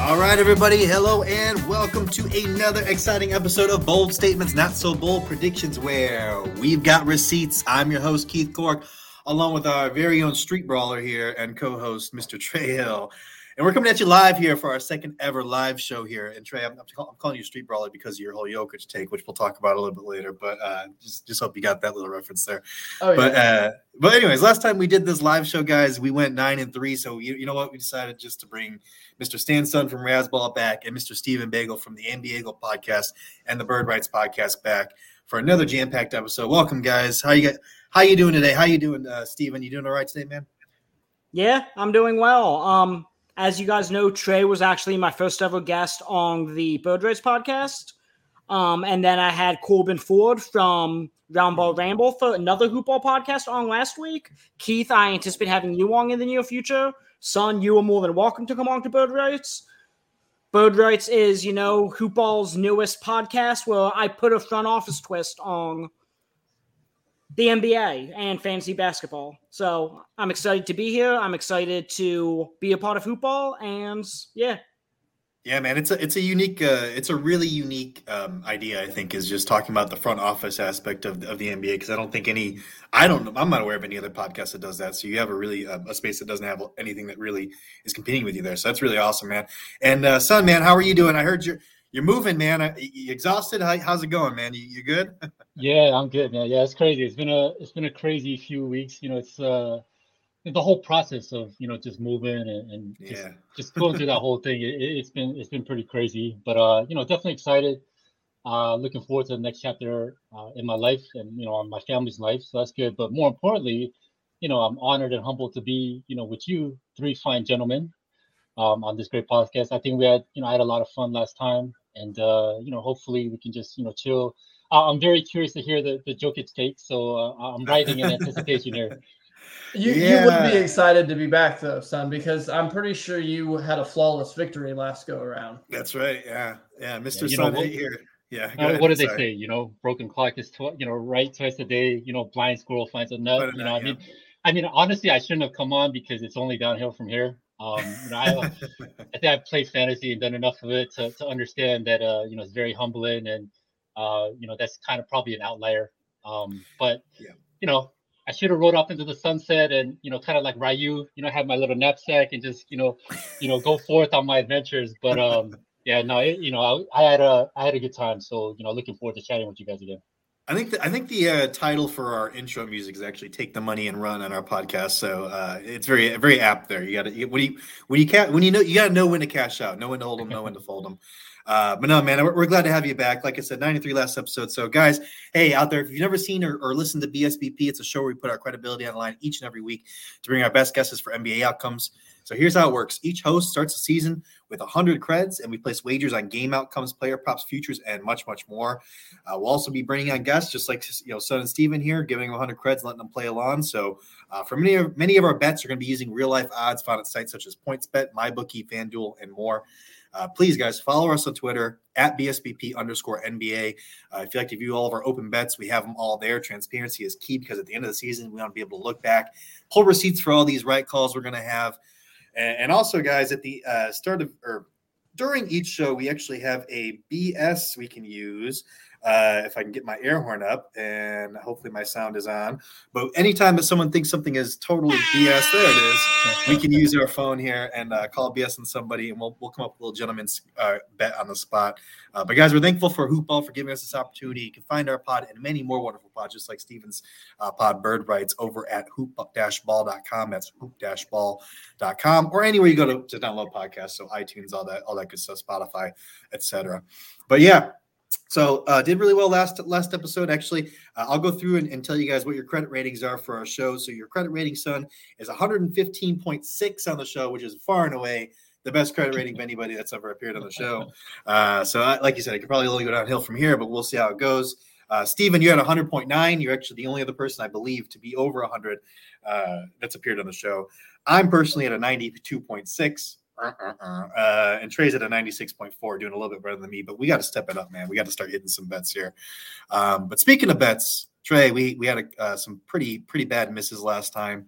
All right, everybody. Hello and welcome to another exciting episode of Bold Statements, Not So Bold Predictions, where we've got receipts. I'm your host, Keith Cork, along with our very own street brawler here and co host, Mr. Trey Hill. And we're coming at you live here for our second ever live show here. And Trey, I'm, I'm calling you Street Brawler because of your whole Jokic take, which we'll talk about a little bit later. But uh, just just hope you got that little reference there. Oh, but yeah. uh, but anyways, last time we did this live show, guys, we went nine and three. So you, you know what? We decided just to bring Mr. Stan Sun from Razzball back and Mr. Stephen Bagel from the NBA Eagle podcast and the Bird Rights podcast back for another jam packed episode. Welcome, guys. How you get? How you doing today? How you doing, uh, Stephen? You doing all right today, man? Yeah, I'm doing well. Um, as you guys know, Trey was actually my first ever guest on the Bird Rights podcast. Um, and then I had Corbin Ford from Roundball Ramble for another Hoopball podcast on last week. Keith, I anticipate having you on in the near future. Son, you are more than welcome to come on to Bird Rights. Bird Rights is, you know, Hoopball's newest podcast where I put a front office twist on the NBA and fantasy basketball. So I'm excited to be here. I'm excited to be a part of Hoopball, and yeah. Yeah, man, it's a it's a unique, uh, it's a really unique um, idea. I think is just talking about the front office aspect of, of the NBA because I don't think any, I don't, I'm not aware of any other podcast that does that. So you have a really uh, a space that doesn't have anything that really is competing with you there. So that's really awesome, man. And uh, son, man, how are you doing? I heard you're you're moving, man. You exhausted? How, how's it going, man? You, you good? yeah, I'm good, man. Yeah, it's crazy. It's been a it's been a crazy few weeks. You know, it's uh the whole process of you know just moving and, and just, yeah. just going through that whole thing. It, has been it's been pretty crazy, but uh, you know, definitely excited. Uh, looking forward to the next chapter uh, in my life and you know on my family's life. So that's good. But more importantly, you know, I'm honored and humbled to be you know with you three fine gentlemen um, on this great podcast. I think we had you know I had a lot of fun last time and uh, you know, hopefully we can just you know chill. Uh, I'm very curious to hear the the Jokic take, so uh, I'm writing in anticipation here. You yeah. you would be excited to be back though, son, because I'm pretty sure you had a flawless victory last go around. That's right. Yeah, yeah, Mr. Yeah, Sun here. Yeah. Uh, what do they say? You know, broken clock is tw- you know right twice a day. You know, blind squirrel finds a nut. You know, I mean, I mean, honestly, I shouldn't have come on because it's only downhill from here. Um, you know, I, I think I've played fantasy and done enough of it to, to understand that uh, you know it's very humbling and uh, you know that's kind of probably an outlier. Um, but yeah. you know, I should have rode off into the sunset and you know, kind of like Ryu, you know, have my little knapsack and just you know, you know, go forth on my adventures. But um, yeah, no, it, you know, I, I, had a I had a good time. So you know, looking forward to chatting with you guys again. I think the, I think the uh, title for our intro music is actually "Take the Money and Run" on our podcast. So uh, it's very very apt there. You got to when you when you can when you know you got to know when to cash out, know when to hold them, know when to fold them. Uh, but no, man, we're, we're, glad to have you back. Like I said, 93 last episode. So, guys, hey, out there, if you've never seen or, or listened to BSBP, it's a show where we put our credibility on the line each and every week to bring our best guesses for NBA outcomes. So here's how it works. Each host starts the season with 100 creds, and we place wagers on game outcomes, player props, futures, and much, much more. Uh, we'll also be bringing on guests, just like you know, Son and Steven here, giving them 100 creds, letting them play along. So uh, for many of many of our bets, are going to be using real life odds found at sites such as PointsBet, MyBookie, FanDuel, and more. Uh, please, guys, follow us on Twitter at BSBP underscore NBA. Uh, if you'd like to view all of our open bets, we have them all there. Transparency is key because at the end of the season, we want to be able to look back, pull receipts for all these right calls we're going to have. And, and also, guys, at the uh, start of or during each show, we actually have a BS we can use uh, if I can get my air horn up and hopefully my sound is on. But anytime that someone thinks something is totally BS, there it is. We can use our phone here and uh, call BS on somebody, and we'll, we'll come up with a little gentleman's uh, bet on the spot. Uh, but guys, we're thankful for Hoopball for giving us this opportunity. You can find our pod and many more wonderful pods, just like Steven's uh, pod Bird Rights over at hoop-ball.com. That's hoop-ball.com or anywhere you go to, to download podcasts. So iTunes, all that, all that good stuff, Spotify, etc. But yeah, so uh, did really well last last episode. Actually, uh, I'll go through and, and, tell you guys what your credit ratings are for our show. So your credit rating, son, is 115.6 on the show, which is far and away the best credit rating of anybody that's ever appeared on the show. Uh, so, I, like you said, it could probably only go downhill from here, but we'll see how it goes. Uh, Steven, you're at 100.9. You're actually the only other person I believe to be over 100 uh, that's appeared on the show. I'm personally at a 92.6. Uh, and Trey's at a 96.4, doing a little bit better than me, but we got to step it up, man. We got to start hitting some bets here. Um, but speaking of bets, Trey, we we had a, uh, some pretty pretty bad misses last time.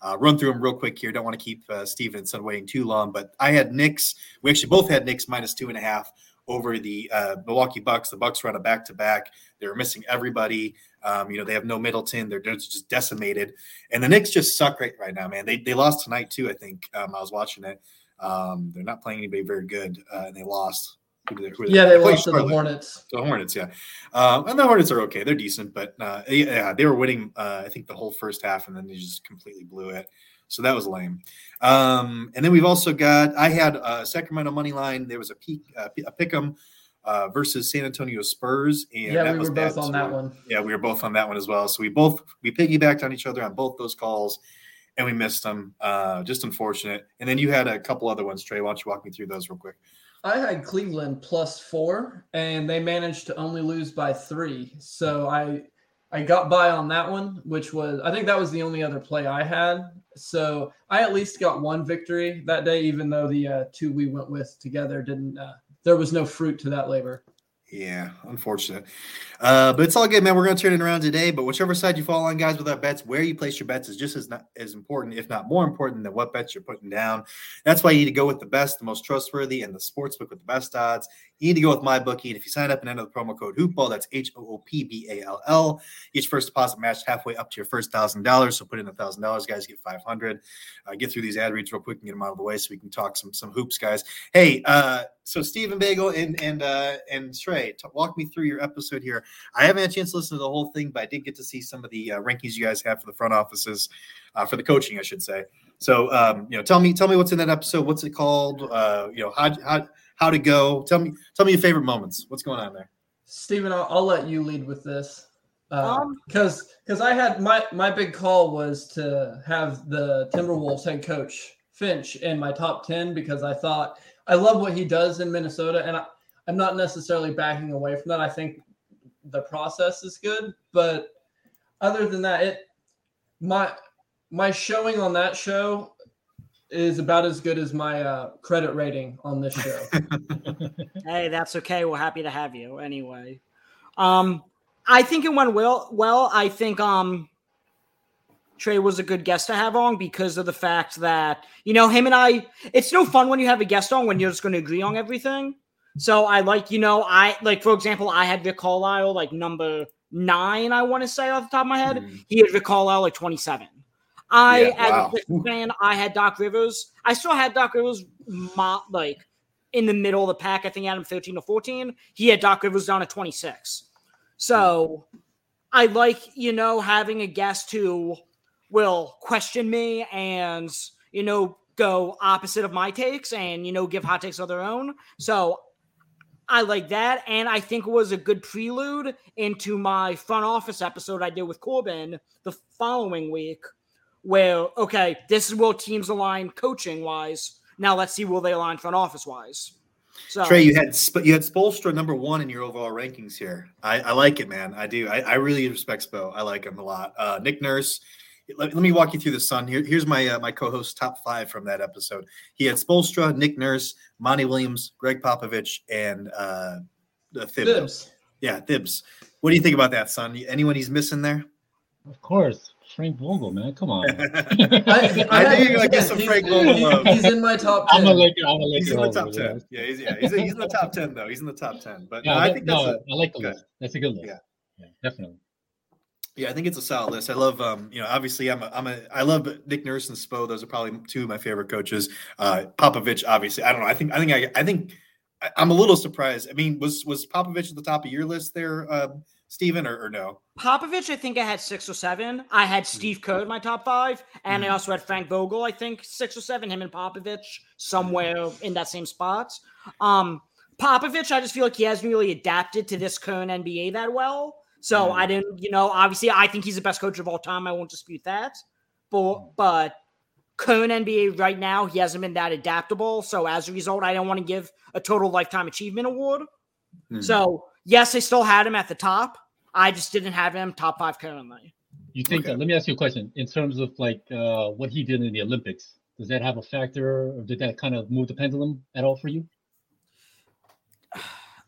Uh, run through them real quick here. Don't want to keep uh, Steven and Son waiting too long, but I had Knicks. We actually both had Knicks minus two and a half over the uh, Milwaukee Bucks. The Bucks run a back to back. They were missing everybody. Um, you know, they have no Middleton. They're, they're, just decimated. And the Knicks just suck right, right now, man. They, they lost tonight, too, I think. Um, I was watching it. Um, they're not playing anybody very good, uh, and they lost. Who they, who yeah, they, they lost to the Hornets. The Hornets, yeah. Um, and the Hornets are okay. They're decent, but uh, yeah, they were winning, uh, I think, the whole first half, and then they just completely blew it. So that was lame. Um, and then we've also got, I had a Sacramento money line. There was a peak, uh, a pick 'em uh, versus San Antonio Spurs. And yeah, we were both on that one. Yeah, we were both on that one as well. So we both we piggybacked on each other on both those calls, and we missed them. Uh, just unfortunate. And then you had a couple other ones, Trey. Why don't you walk me through those real quick? I had Cleveland plus four, and they managed to only lose by three. So I I got by on that one, which was I think that was the only other play I had. So I at least got one victory that day, even though the uh, two we went with together didn't uh, there was no fruit to that labor. Yeah, unfortunate. Uh, but it's all good, man. We're going to turn it around today. But whichever side you fall on, guys, with our bets, where you place your bets is just as not, as important, if not more important, than what bets you're putting down. That's why you need to go with the best, the most trustworthy, and the sports book with the best odds. You need to go with MyBookie. And if you sign up and enter the promo code Hoopball, that's H O O P B A L L. Each first deposit matched halfway up to your first thousand dollars. So put in a thousand dollars, guys. Get five hundred. Uh, get through these ad reads real quick and get them out of the way so we can talk some some hoops, guys. Hey, uh, so Stephen Bagel and and uh, and Trey, t- walk me through your episode here. I haven't had a chance to listen to the whole thing, but I did get to see some of the uh, rankings you guys have for the front offices, uh, for the coaching, I should say. So, um, you know, tell me, tell me what's in that episode. What's it called? Uh, you know, how how how to go? Tell me, tell me your favorite moments. What's going on there? Stephen, I'll, I'll let you lead with this because uh, um, because I had my my big call was to have the Timberwolves head coach Finch in my top ten because I thought I love what he does in Minnesota, and I, I'm not necessarily backing away from that. I think the process is good, but other than that, it my my showing on that show is about as good as my uh, credit rating on this show. hey, that's okay. We're happy to have you anyway. Um, I think it went well. Well, I think um, Trey was a good guest to have on because of the fact that you know him and I. It's no fun when you have a guest on when you're just going to agree on everything. So I like you know I like for example I had Rick Carlisle like number nine I want to say off the top of my head. Mm-hmm. He had Rick Carlisle like twenty seven. I yeah, wow. as a fan I had Doc Rivers. I still had Doc Rivers like in the middle of the pack. I think Adam thirteen to fourteen. He had Doc Rivers down at twenty six. So I like you know having a guest who will question me and you know go opposite of my takes and you know give hot takes of their own. So I like that, and I think it was a good prelude into my front office episode I did with Corbin the following week, where okay, this is where teams align coaching wise. Now let's see will they align front office wise. So Trey, you had you had Spoelstra number one in your overall rankings here. I, I like it, man. I do. I, I really respect Spo. I like him a lot. Uh, Nick Nurse, let, let me walk you through the sun. Here, here's my uh, my co-host top five from that episode. He had Spoelstra, Nick Nurse, Monty Williams, Gregg Popovich, and uh, Thibs. Yeah, Thibs. What do you think about that, son? Anyone he's missing there? Of course, Frank Vogel, man. Come on. I, I, I think you're gonna get some Frank Vogel love. He's in my top. 10. I'm a Laker. I'm a Laker. He's in the top ten. Yeah, he's yeah. He's, he's in the top ten though. He's in the top ten. But yeah, no, I think no, that's a, I like the list. That's a good list. Yeah, yeah, definitely. Yeah, I think it's a solid list. I love, um, you know, obviously I'm a, I'm a, I love Nick Nurse and Spo. Those are probably two of my favorite coaches. Uh, Popovich, obviously, I don't know. I think, I think, I, I think, I'm a little surprised. I mean, was was Popovich at the top of your list there, uh, Stephen, or, or, no? Popovich, I think I had six or seven. I had hmm. Steve Kerr in my top five, and mm-hmm. I also had Frank Vogel. I think six or seven. Him and Popovich somewhere in that same spot. Um, Popovich, I just feel like he hasn't really adapted to this current NBA that well. So mm. I didn't, you know, obviously I think he's the best coach of all time. I won't dispute that. But mm. but current NBA right now, he hasn't been that adaptable. So as a result, I don't want to give a total lifetime achievement award. Mm. So yes, I still had him at the top. I just didn't have him top five currently. You think? Okay. Uh, let me ask you a question. In terms of like uh, what he did in the Olympics, does that have a factor, or did that kind of move the pendulum at all for you?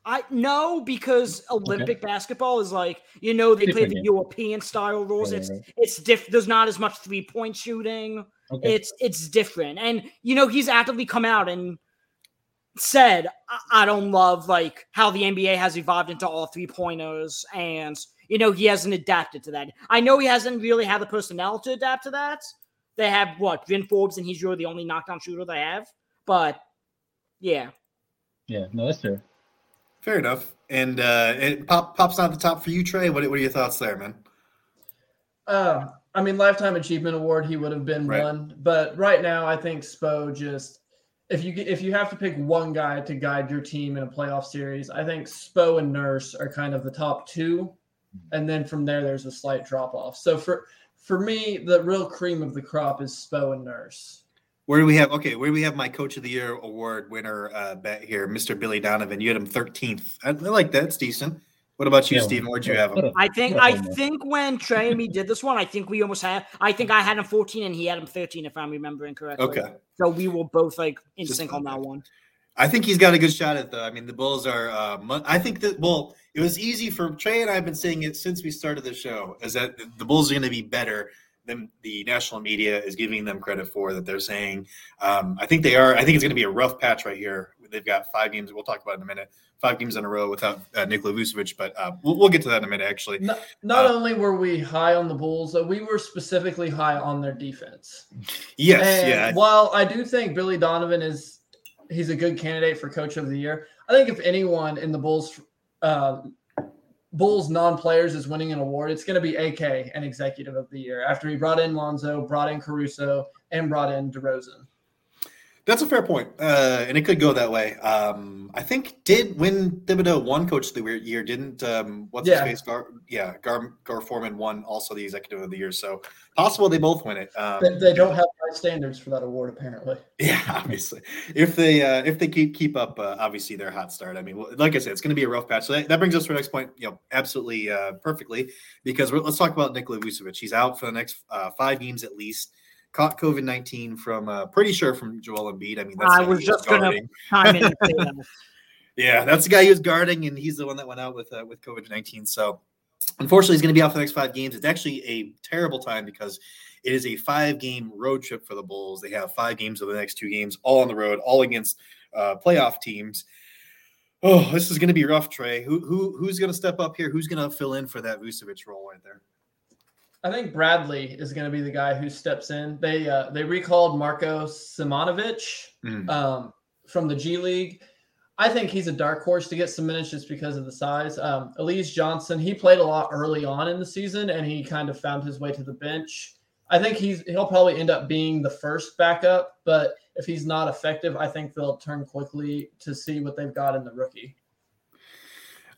I no, because Olympic okay. basketball is like you know they Different play the game. European style rules. it's it's diff. There's not as much three point shooting. Okay. It's it's different, and you know he's actively come out and said I, I don't love like how the NBA has evolved into all three pointers, and you know he hasn't adapted to that. I know he hasn't really had the personnel to adapt to that. They have what Bryn Forbes, and he's really the only knockdown shooter they have. But yeah, yeah, no, that's fair. Fair enough. And uh, it pop pops not the top for you, Trey. What, what are your thoughts there, man? Uh, I mean, lifetime achievement award he would have been right. one, but right now I think Spo just if you if you have to pick one guy to guide your team in a playoff series, I think Spo and Nurse are kind of the top two, and then from there there's a slight drop off. So for for me, the real cream of the crop is Spo and Nurse. Where do we have? Okay, where do we have my Coach of the Year award winner uh, bet here, Mr. Billy Donovan? You had him 13th. I, I like that. It's decent. What about you, yeah, Steven? Where'd you have him? I think I think when Trey and me did this one, I think we almost had. I think I had him 14 and he had him 13, if I'm remembering correctly. Okay. So we were both like in Just sync on that one. I think he's got a good shot at the. I mean, the Bulls are. Uh, I think that well, it was easy for Trey and I have been saying it since we started the show, is that the Bulls are going to be better than the national media is giving them credit for that they're saying um, i think they are i think it's going to be a rough patch right here they've got five games we'll talk about in a minute five games in a row without uh, Nikola Vucevic, but uh, we'll, we'll, get to that in a minute actually. Not, not uh, only were we high on the bulls we were specifically high on their defense. Yes and yeah. while i do think billy donovan is he's a good candidate for coach of the year i think if anyone in the bulls uh, Bulls non-players is winning an award, it's going to be AK and Executive of the Year after he brought in Lonzo, brought in Caruso, and brought in DeRozan. That's a fair point, uh, and it could go that way. Um, I think did when Thibodeau won Coach of the Year, didn't um, what's yeah. his face? Gar, yeah, Gar, Gar Forman won also the Executive of the Year, so possible they both win it. Um, they, they, don't have high standards for that award, apparently. Yeah, obviously, if they uh, if they keep keep up, uh, obviously their hot start. I mean, like I said, it's going to be a rough patch. So that, that, brings us to our next point, you know, absolutely uh, perfectly, because let's talk about Nikola Vucevic. He's out for the next uh, five games at least caught COVID nineteen from uh, pretty sure from Joel Embiid. I mean, that's I was just going to yeah, that's the guy he was guarding, and he's the one that went out with uh, with COVID nineteen. So, unfortunately, he's going to be out for the next five games. It's actually a terrible time because it is a five game road trip for the Bulls. They have five games of the next two games, all on the road, all against uh, playoff teams. Oh, this is going to be rough, Trey. Who who who's going to step up here? Who's going to fill in for that Vucevic role right there? I think Bradley is going to be the guy who steps in. They uh, they recalled Marko Simonovic mm. um, from the G League. I think he's a dark horse to get some minutes just because of the size. Um, Alize Johnson, he played a lot early on in the season, and he kind of found his way to the bench. I think he's he'll probably end up being the first backup, but if he's not effective, I think they'll turn quickly to see what they've got in the rookie.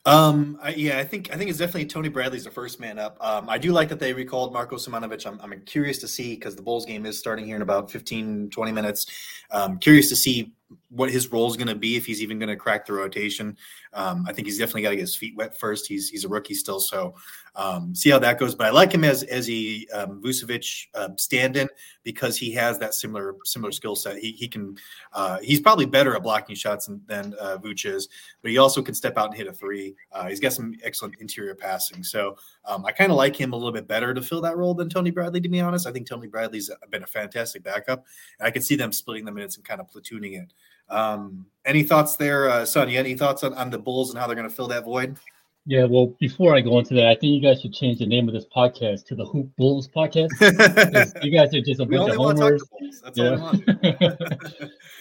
Um, I, yeah, I think I think it's definitely Tony Bradley's the first man up. Um, I do like that they recalled Marko Simonovic. I'm, I'm curious to see because the Bulls game is starting here in about 15, 20 minutes. Um, curious to see what his role is going to be if he's even going to crack the rotation. Um, I think he's definitely got to get his feet wet first. He's he's a rookie still, so um, see how that goes. But I like him as as a um, Vucevic uh, stand-in because he has that similar similar skill set. He he can uh, he's probably better at blocking shots than, uh, Vuce is, but he also can step out and hit a three. Uh, he's got some excellent interior passing, so um, I kind of like him a little bit better to fill that role than Tony Bradley. To be honest, I think Tony Bradley's been a fantastic backup, and I can see them splitting the minutes and kind of platooning it. Um, any thoughts there, uh, Sonny? Any thoughts on, on the Bulls and how they're going to fill that void? Yeah, well, before I go into that, I think you guys should change the name of this podcast to the Hoop Bulls podcast. you guys are just a bunch of homers. That's yeah.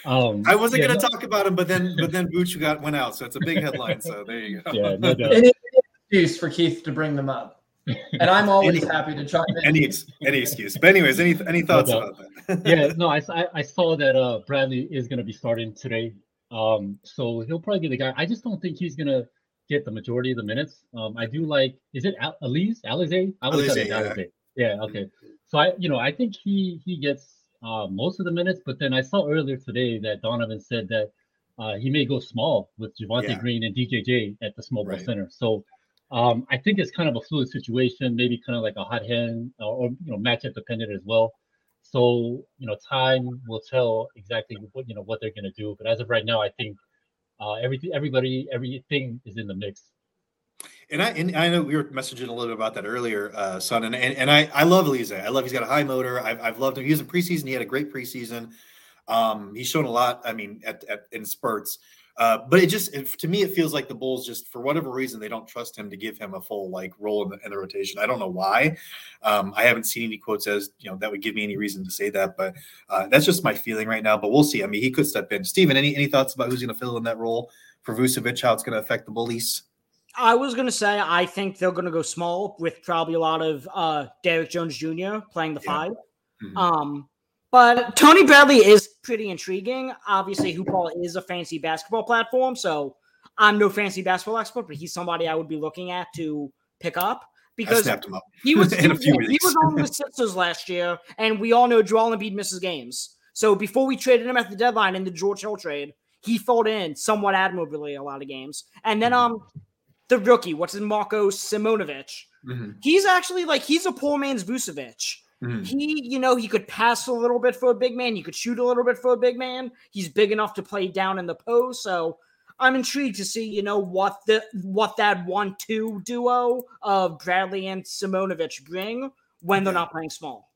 all I um, I wasn't yeah, going to no. talk about him, but then but then Vooch got went out, so it's a big headline. So there you go. Yeah, no doubt. Any excuse for Keith to bring them up and I'm always any, happy to chime in. Any any excuse. But anyways, any any thoughts no about that? yeah, no, I, I saw that uh, Bradley is going to be starting today. Um, so he'll probably be the guy. I just don't think he's going to get the majority of the minutes. Um, I do like. Is it Alize? Alize? Alize, Alize, yeah. Alize. Yeah. Okay. So I, you know, I think he he gets uh, most of the minutes. But then I saw earlier today that Donovan said that uh, he may go small with Javonte yeah. Green and DJJ at the small ball right. center. So um, I think it's kind of a fluid situation, maybe kind of like a hot hand or, or you know matchup dependent as well. So you know, time will tell exactly what you know what they're going to do. But as of right now, I think uh, everything, everybody, everything is in the mix. And I and I know we were messaging a little bit about that earlier, uh, son. And, and and I I love Alize. I love he's got a high motor. I've, I've loved him. He was in preseason. He had a great preseason. Um, he's shown a lot. I mean, at, at in spurts. Uh, but it just it, to me it feels like the Bulls just for whatever reason they don't trust him to give him a full like role in the, in the rotation. I don't know why. Um, I haven't seen any quotes as you know that would give me any reason to say that, but uh, that's just my feeling right now. But we'll see. I mean, he could step in. Steven, any any thoughts about who's going to fill in that role for Vucevic? How it's going to affect the Bullies? I was going to say I think they're going to go small with probably a lot of uh, Derrick Jones Jr. playing the yeah. 5 mm-hmm. Um, but Tony Bradley is pretty intriguing. Obviously, Hoopball is a fantasy basketball platform, so I'm no fantasy basketball expert, but he's somebody I would be looking at to pick up because up he was he, he, was on the Sixers last year, and we all know Joel Embiid misses games. So before we traded him at the deadline in the George Hill trade, he filled in somewhat admirably a lot of games. And then mm-hmm. um the rookie, what's his Marko Simonovic, mm-hmm. he's actually like he's a poor man's Vucevic. Mm-hmm. He, you know, he could pass a little bit for a big man. He could shoot a little bit for a big man. He's big enough to play down in the post. So I'm intrigued to see, you know, what the what that one-two duo of Bradley and Simonovic bring when they're not playing small.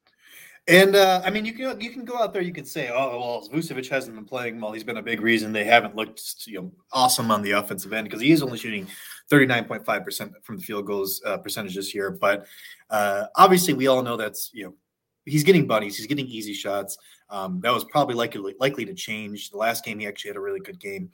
And uh, I mean, you can you can go out there. You can say, "Oh, well, Vucevic hasn't been playing well. He's been a big reason they haven't looked, you know, awesome on the offensive end because he is only shooting 39.5% from the field goals uh, percentage this year. But uh, obviously, we all know that's, you know, he's getting bunnies, he's getting easy shots. Um, that was probably likely likely to change. The last game, he actually had a really good game,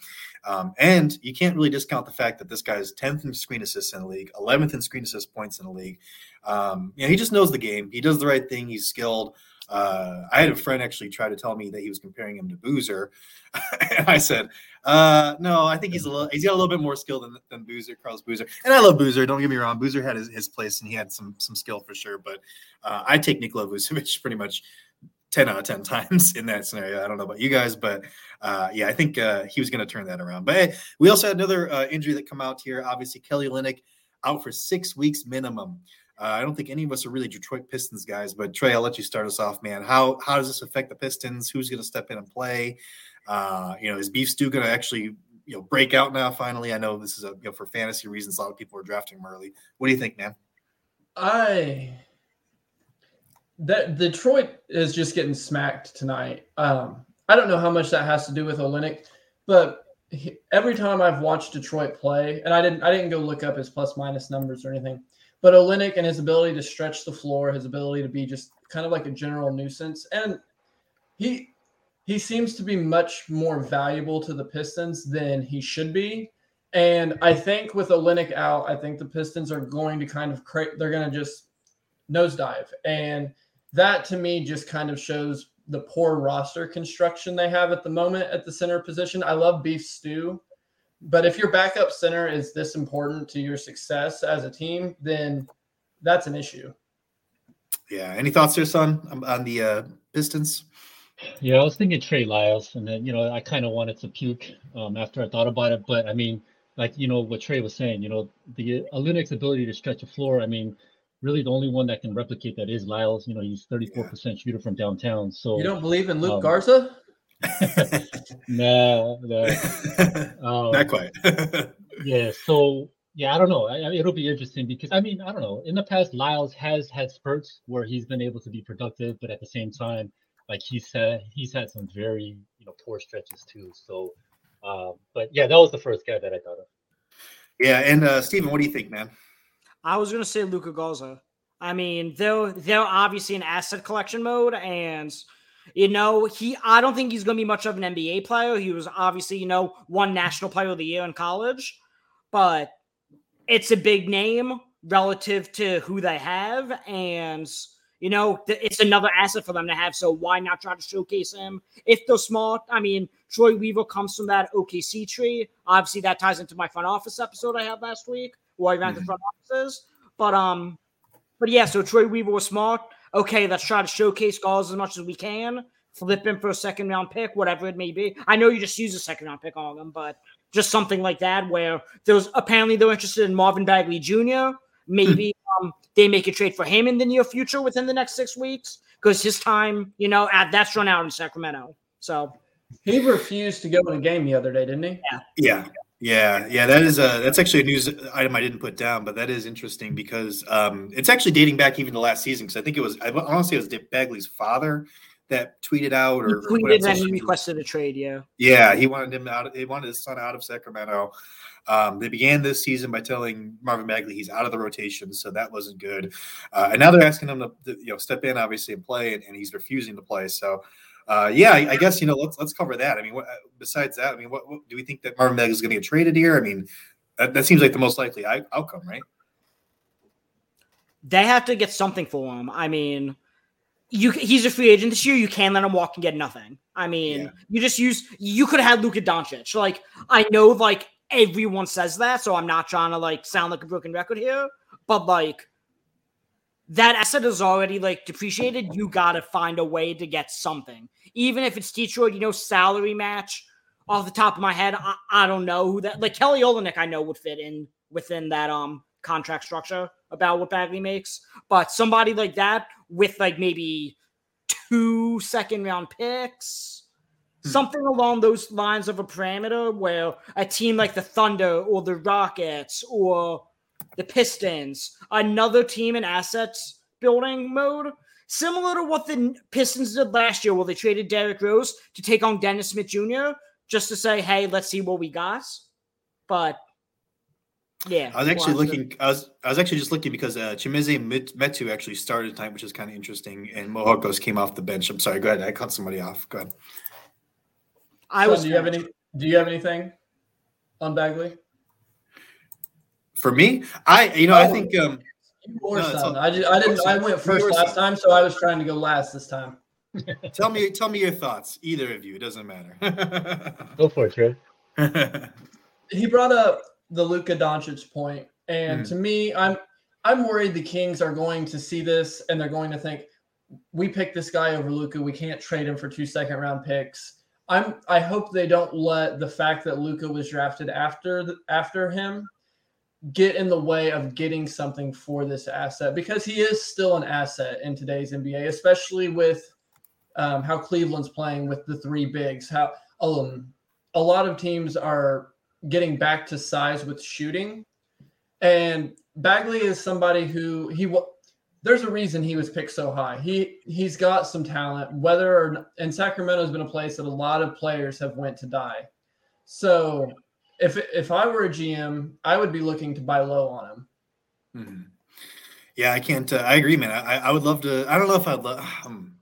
um, and you can't really discount the fact that this guy is 10th in screen assists in the league, 11th in screen assist points in the league. Um, you know, he just knows the game. He does the right thing. He's skilled. Uh, I had a friend actually try to tell me that he was comparing him to Boozer, and I said, uh, "No, I think he's a little. He's got a little bit more skill than, than Boozer, Carlos Boozer. And I love Boozer. Don't get me wrong. Boozer had his, his place and he had some some skill for sure. But uh, I take Nikola Vucevic pretty much 10 out of 10 times in that scenario. I don't know about you guys, but uh, yeah, I think uh, he was going to turn that around. But hey, we also had another uh, injury that come out here. Obviously, Kelly Olynyk out for six weeks minimum. Uh, I don't think any of us are really Detroit Pistons guys, but Trey, I'll let you start us off, man. How how does this affect the Pistons? Who's going to step in and play? Uh, you know, is Beef Stew going to actually you know break out now? Finally, I know this is a you know for fantasy reasons. A lot of people are drafting early. What do you think, man? I that Detroit is just getting smacked tonight. Um, I don't know how much that has to do with Olynyk, but he, every time I've watched Detroit play, and I didn't I didn't go look up his plus minus numbers or anything but Olynyk and his ability to stretch the floor, his ability to be just kind of like a general nuisance, and he he seems to be much more valuable to the Pistons than he should be. And I think with Olynyk out, I think the Pistons are going to kind of create. They're going to just nosedive, and that to me just kind of shows the poor roster construction they have at the moment at the center position. I love Beef Stew. But if your backup center is this important to your success as a team, then that's an issue. Yeah. Any thoughts here, son, on the uh, Pistons? Yeah, I was thinking Trey Lyles, and then you know I kind of wanted to puke um, after I thought about it. But I mean, like you know what Trey was saying, you know the Olynyk's ability to stretch the floor. I mean, really the only one that can replicate that is Lyles. You know, he's 34% yeah. shooter from downtown. So you don't believe in Luke um, Garza? no, no. Um, not quite. yeah. So yeah, I don't know. I, it'll be interesting because I mean, I don't know. In the past, Lyles has had spurts where he's been able to be productive, but at the same time, like he said, he's had some very you know poor stretches too. So, um, but yeah, that was the first guy that I thought of. Yeah, and uh, Steven, what do you think, man? I was gonna say Luka Garza. I mean, they're they're obviously in asset collection mode, and you know, he I don't think he's going to be much of an NBA player. He was obviously, you know, one national player of the year in college, but it's a big name relative to who they have and you know, it's another asset for them to have. So why not try to showcase him if they're smart? I mean, Troy Weaver comes from that OKC tree. Obviously, that ties into my front office episode I had last week, where I ran mm-hmm. the front offices. But um, but yeah, so Troy Weaver was smart okay, let's try to showcase Garza as much as we can, flip him for a second round pick, whatever it may be. I know you just use a second round pick on him, but just something like that where there's apparently they're interested in Marvin Bagley Jr. Maybe um, they make a trade for him in the near future within the next six weeks because his time, you know, at that's run out in Sacramento. So He refused to go in a game the other day, didn't he? Yeah. Yeah. Yeah, yeah, that is a that's actually a news item I didn't put down, but that is interesting because um, it's actually dating back even to last season. Because I think it was I honestly it was Dick Bagley's father that tweeted out or he tweeted and he requested a trade. Yeah, yeah, he wanted him out. He wanted his son out of Sacramento. Um, they began this season by telling Marvin Bagley he's out of the rotation, so that wasn't good. Uh, and now they're asking him to, to, you know step in, obviously, and play, and, and he's refusing to play. So uh, yeah, I, I, guess you know let's let's cover that. I mean, what, besides that, I mean, what, what, do we think that Marvin Bagley is going to get traded here? I mean, that, that seems like the most likely outcome, right? They have to get something for him. I mean, you he's a free agent this year. You can't let him walk and get nothing. I mean, yeah. you just use you could have had Luka Doncic. Like I know, like everyone says that, so I'm not trying to like sound like a broken record here, but like that asset is already like depreciated. You got to find a way to get something, even if it's Detroit. You know, salary match. Off the top of my head, I, I don't know who that like Kelly Olynyk. I know would fit in within that um contract structure about what Bagley makes, but somebody like that with like maybe two second round picks. Hmm. Something along those lines of a parameter where a team like the Thunder or the Rockets or the Pistons, another team in assets building mode, similar to what the Pistons did last year, where they traded Derrick Rose to take on Dennis Smith Jr. just to say, "Hey, let's see what we got." But yeah, I was actually looking. I was I was actually just looking because uh, Chimezie Metu actually started tonight, which is kind of interesting, and Mo Harkless came off the bench. I'm sorry. Go ahead. I cut somebody off. Go ahead. I was. do you have any? Do you have anything on Bagley? For me, I you know oh, I think um, no, all, I, just, I didn't I went first last time, so I was trying to go last this time. tell me tell me your thoughts, either of you. It doesn't matter. go for it, Trey. he brought up the Luka Doncic point, and mm. to me, I'm I'm worried the Kings are going to see this and they're going to think we picked this guy over Luka. We can't trade him for two second round picks. I'm I hope they don't let the fact that Luka was drafted after the, after him get in the way of getting something for this asset because he is still an asset in today's NBA, especially with um, how Cleveland's playing with the three bigs. How um, a lot of teams are getting back to size with shooting, and Bagley is somebody who he will. there's a reason he was picked so high. He he's got some talent. Whether or and Sacramento has been a place that a lot of players have went to die. So if if I were a GM, I would be looking to buy low on him. Hmm. Yeah, I can't. Uh, I agree, man. I, I would love to. I don't know if I'd love um,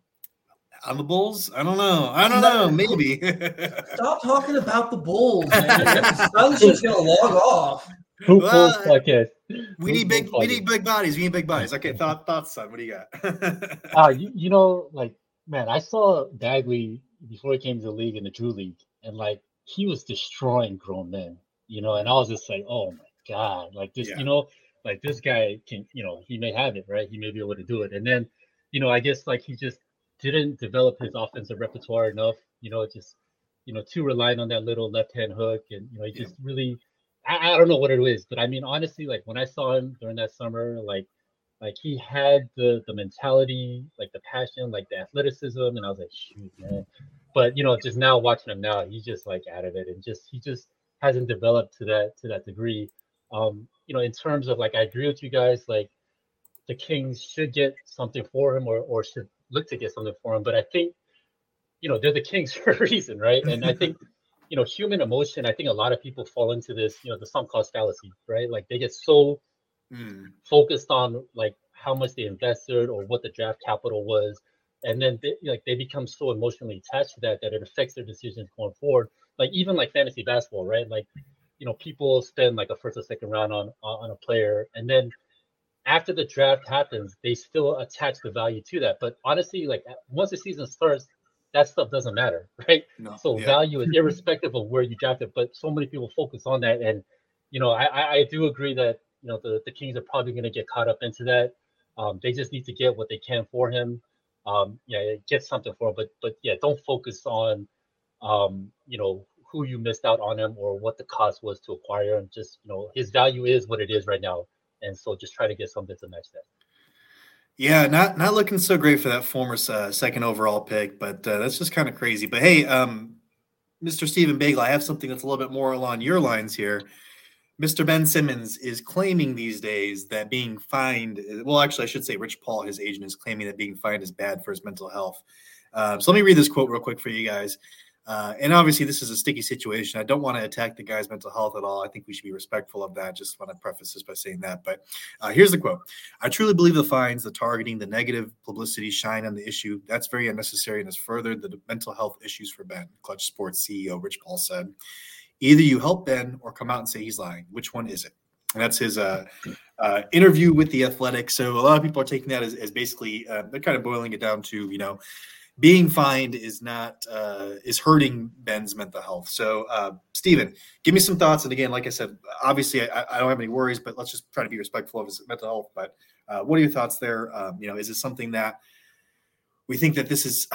on the Bulls. I don't know. I don't know. Maybe. Stop talking about the Bulls, man. Sun's just gonna log off. Who well, podcast? We need big. We need big bodies. We need big bodies. Okay, thought, thoughts, son. What do you got? uh, you, you know, like man, I saw Bagley before he came to the league in the Drew League, and like he was destroying grown men, you know, and I was just like, oh my god, like this, yeah. you know, like this guy can, you know, he may have it, right? He may be able to do it, and then, you know, I guess like he just didn't develop his offensive repertoire enough, you know, just you know, too reliant on that little left hand hook, and you know, he yeah. just really, I, I don't know what it is, but I mean, honestly, like when I saw him during that summer, like like he had the the mentality, like the passion, like the athleticism, and I was like, shoot, man, but you know, just now watching him now, he's just like out of it, and just he just hasn't developed to that to that degree. Um, you know, in terms of like, I agree with you guys. Like, the Kings should get something for him, or or should look to get something for him. But I think, you know, they're the Kings for a reason, right? And I think, you know, human emotion. I think a lot of people fall into this, you know, the sunk cost fallacy, right? Like they get so mm. focused on like how much they invested or what the draft capital was and then they, like they become so emotionally attached to that that it affects their decisions going forward. Like even like fantasy basketball, right? Like you know people spend like a first or second round on on a player, and then after the draft happens, they still attach the value to that. But honestly, like once the season starts, that stuff doesn't matter, right? No, so yeah. value is irrespective of where you drafted. But so many people focus on that, and you know I I do agree that you know the the Kings are probably going to get caught up into that. Um, they just need to get what they can for him um, yeah, get something for him. But but yeah, don't focus on um, you know who you missed out on him or what the cost was to acquire him. Just you know his value is what it is right now, and so just try to get something to match that. Yeah, not not looking so great for that former uh, second overall pick, but uh, that's just kind of crazy. But hey, um, Mr. Stephen Bagel, I have something that's a little bit more along your lines here. Mr. Ben Simmons is claiming these days that being fined, well, actually, I should say Rich Paul, his agent, is claiming that being fined is bad for his mental health. Uh, so let me read this quote real quick for you guys. Uh, and obviously, this is a sticky situation. I don't want to attack the guy's mental health at all. I think we should be respectful of that. Just want to preface this by saying that. But uh, here's the quote I truly believe the fines, the targeting, the negative publicity shine on the issue. That's very unnecessary and has furthered the mental health issues for Ben, Clutch Sports CEO Rich Paul said. Either you help Ben or come out and say he's lying. Which one is it? And that's his uh, uh, interview with the Athletic. So a lot of people are taking that as, as basically uh, they're kind of boiling it down to you know being fined is not uh, is hurting Ben's mental health. So, uh, Stephen, give me some thoughts. And again, like I said, obviously I, I, don't have any worries, but let's just try to be respectful of his mental health. But uh, what are your thoughts there? Um, you know, is it something that we think that this is?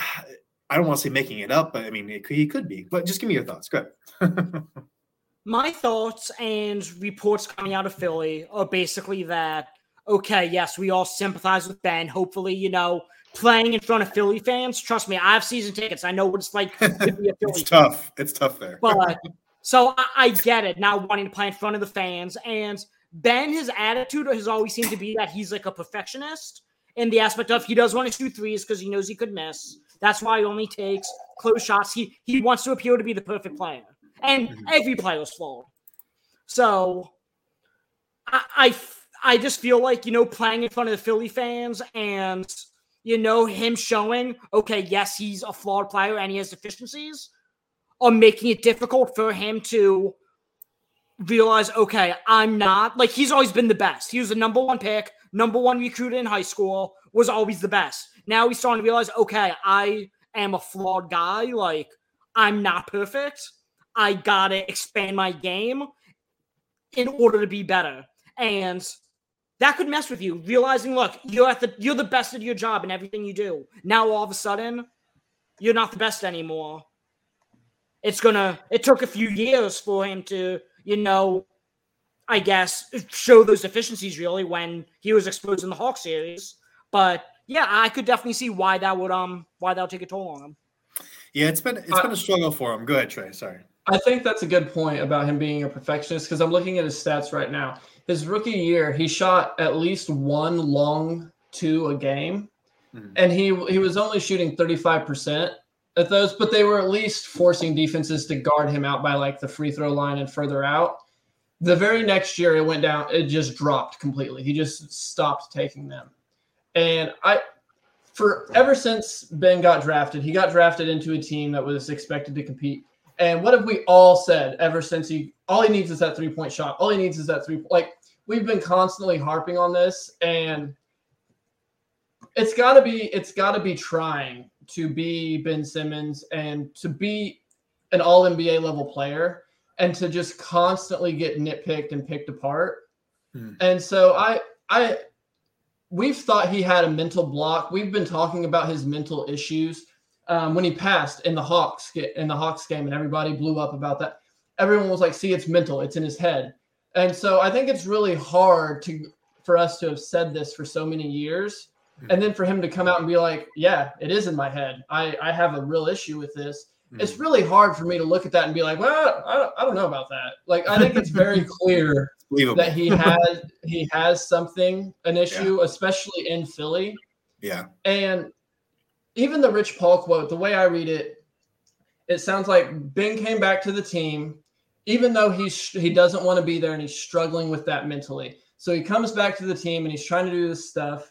I don't want to say making it up, but I mean, it, he could be. But just give me your thoughts. Go ahead. My thoughts and reports coming out of Philly are basically that okay, yes, we all sympathize with Ben. Hopefully, you know, playing in front of Philly fans. Trust me, I have season tickets. I know what it's like to be a Philly. it's tough. It's tough there. But so I, I, get it now wanting to play in front of the fans. And Ben, his attitude has always seemed to be that he's like a perfectionist in the aspect of he does want to shoot threes because he knows he could miss. That's why he only takes close shots. He he wants to appear to be the perfect player. And mm-hmm. every player is flawed. So I, I I just feel like, you know, playing in front of the Philly fans and you know, him showing, okay, yes, he's a flawed player and he has deficiencies, are making it difficult for him to realize, okay, I'm not like he's always been the best. He was the number one pick, number one recruit in high school, was always the best. Now he's starting to realize, okay, I am a flawed guy. Like, I'm not perfect. I gotta expand my game in order to be better. And that could mess with you. Realizing, look, you're at the you're the best at your job and everything you do. Now all of a sudden, you're not the best anymore. It's gonna. It took a few years for him to, you know, I guess, show those deficiencies really when he was exposed in the Hawk series. But yeah, I could definitely see why that would um why that would take a toll on him. Yeah, it's been it's been a struggle for him. Go ahead, Trey. Sorry. I think that's a good point about him being a perfectionist because I'm looking at his stats right now his rookie year, he shot at least one long two a game, mm-hmm. and he he was only shooting 35 percent at those, but they were at least forcing defenses to guard him out by like the free throw line and further out. The very next year, it went down. It just dropped completely. He just stopped taking them, and I. For ever since Ben got drafted, he got drafted into a team that was expected to compete. And what have we all said ever since he? All he needs is that three point shot. All he needs is that three. Like we've been constantly harping on this, and it's got to be it's got to be trying to be Ben Simmons and to be an All NBA level player and to just constantly get nitpicked and picked apart. Hmm. And so I I we've thought he had a mental block. We've been talking about his mental issues um, when he passed in the Hawks in the Hawks game, and everybody blew up about that. Everyone was like, "See, it's mental. It's in his head." And so I think it's really hard to for us to have said this for so many years. Mm-hmm. And then for him to come out and be like, yeah, it is in my head. I, I have a real issue with this. Mm-hmm. It's really hard for me to look at that and be like, well, I don't, I don't know about that. Like, I think it's very clear that he has he has something, an issue, yeah. especially in Philly. Yeah. And even the Rich Paul quote, the way I read it, it sounds like Ben came back to the team even though he's he doesn't want to be there and he's struggling with that mentally. So he comes back to the team and he's trying to do this stuff.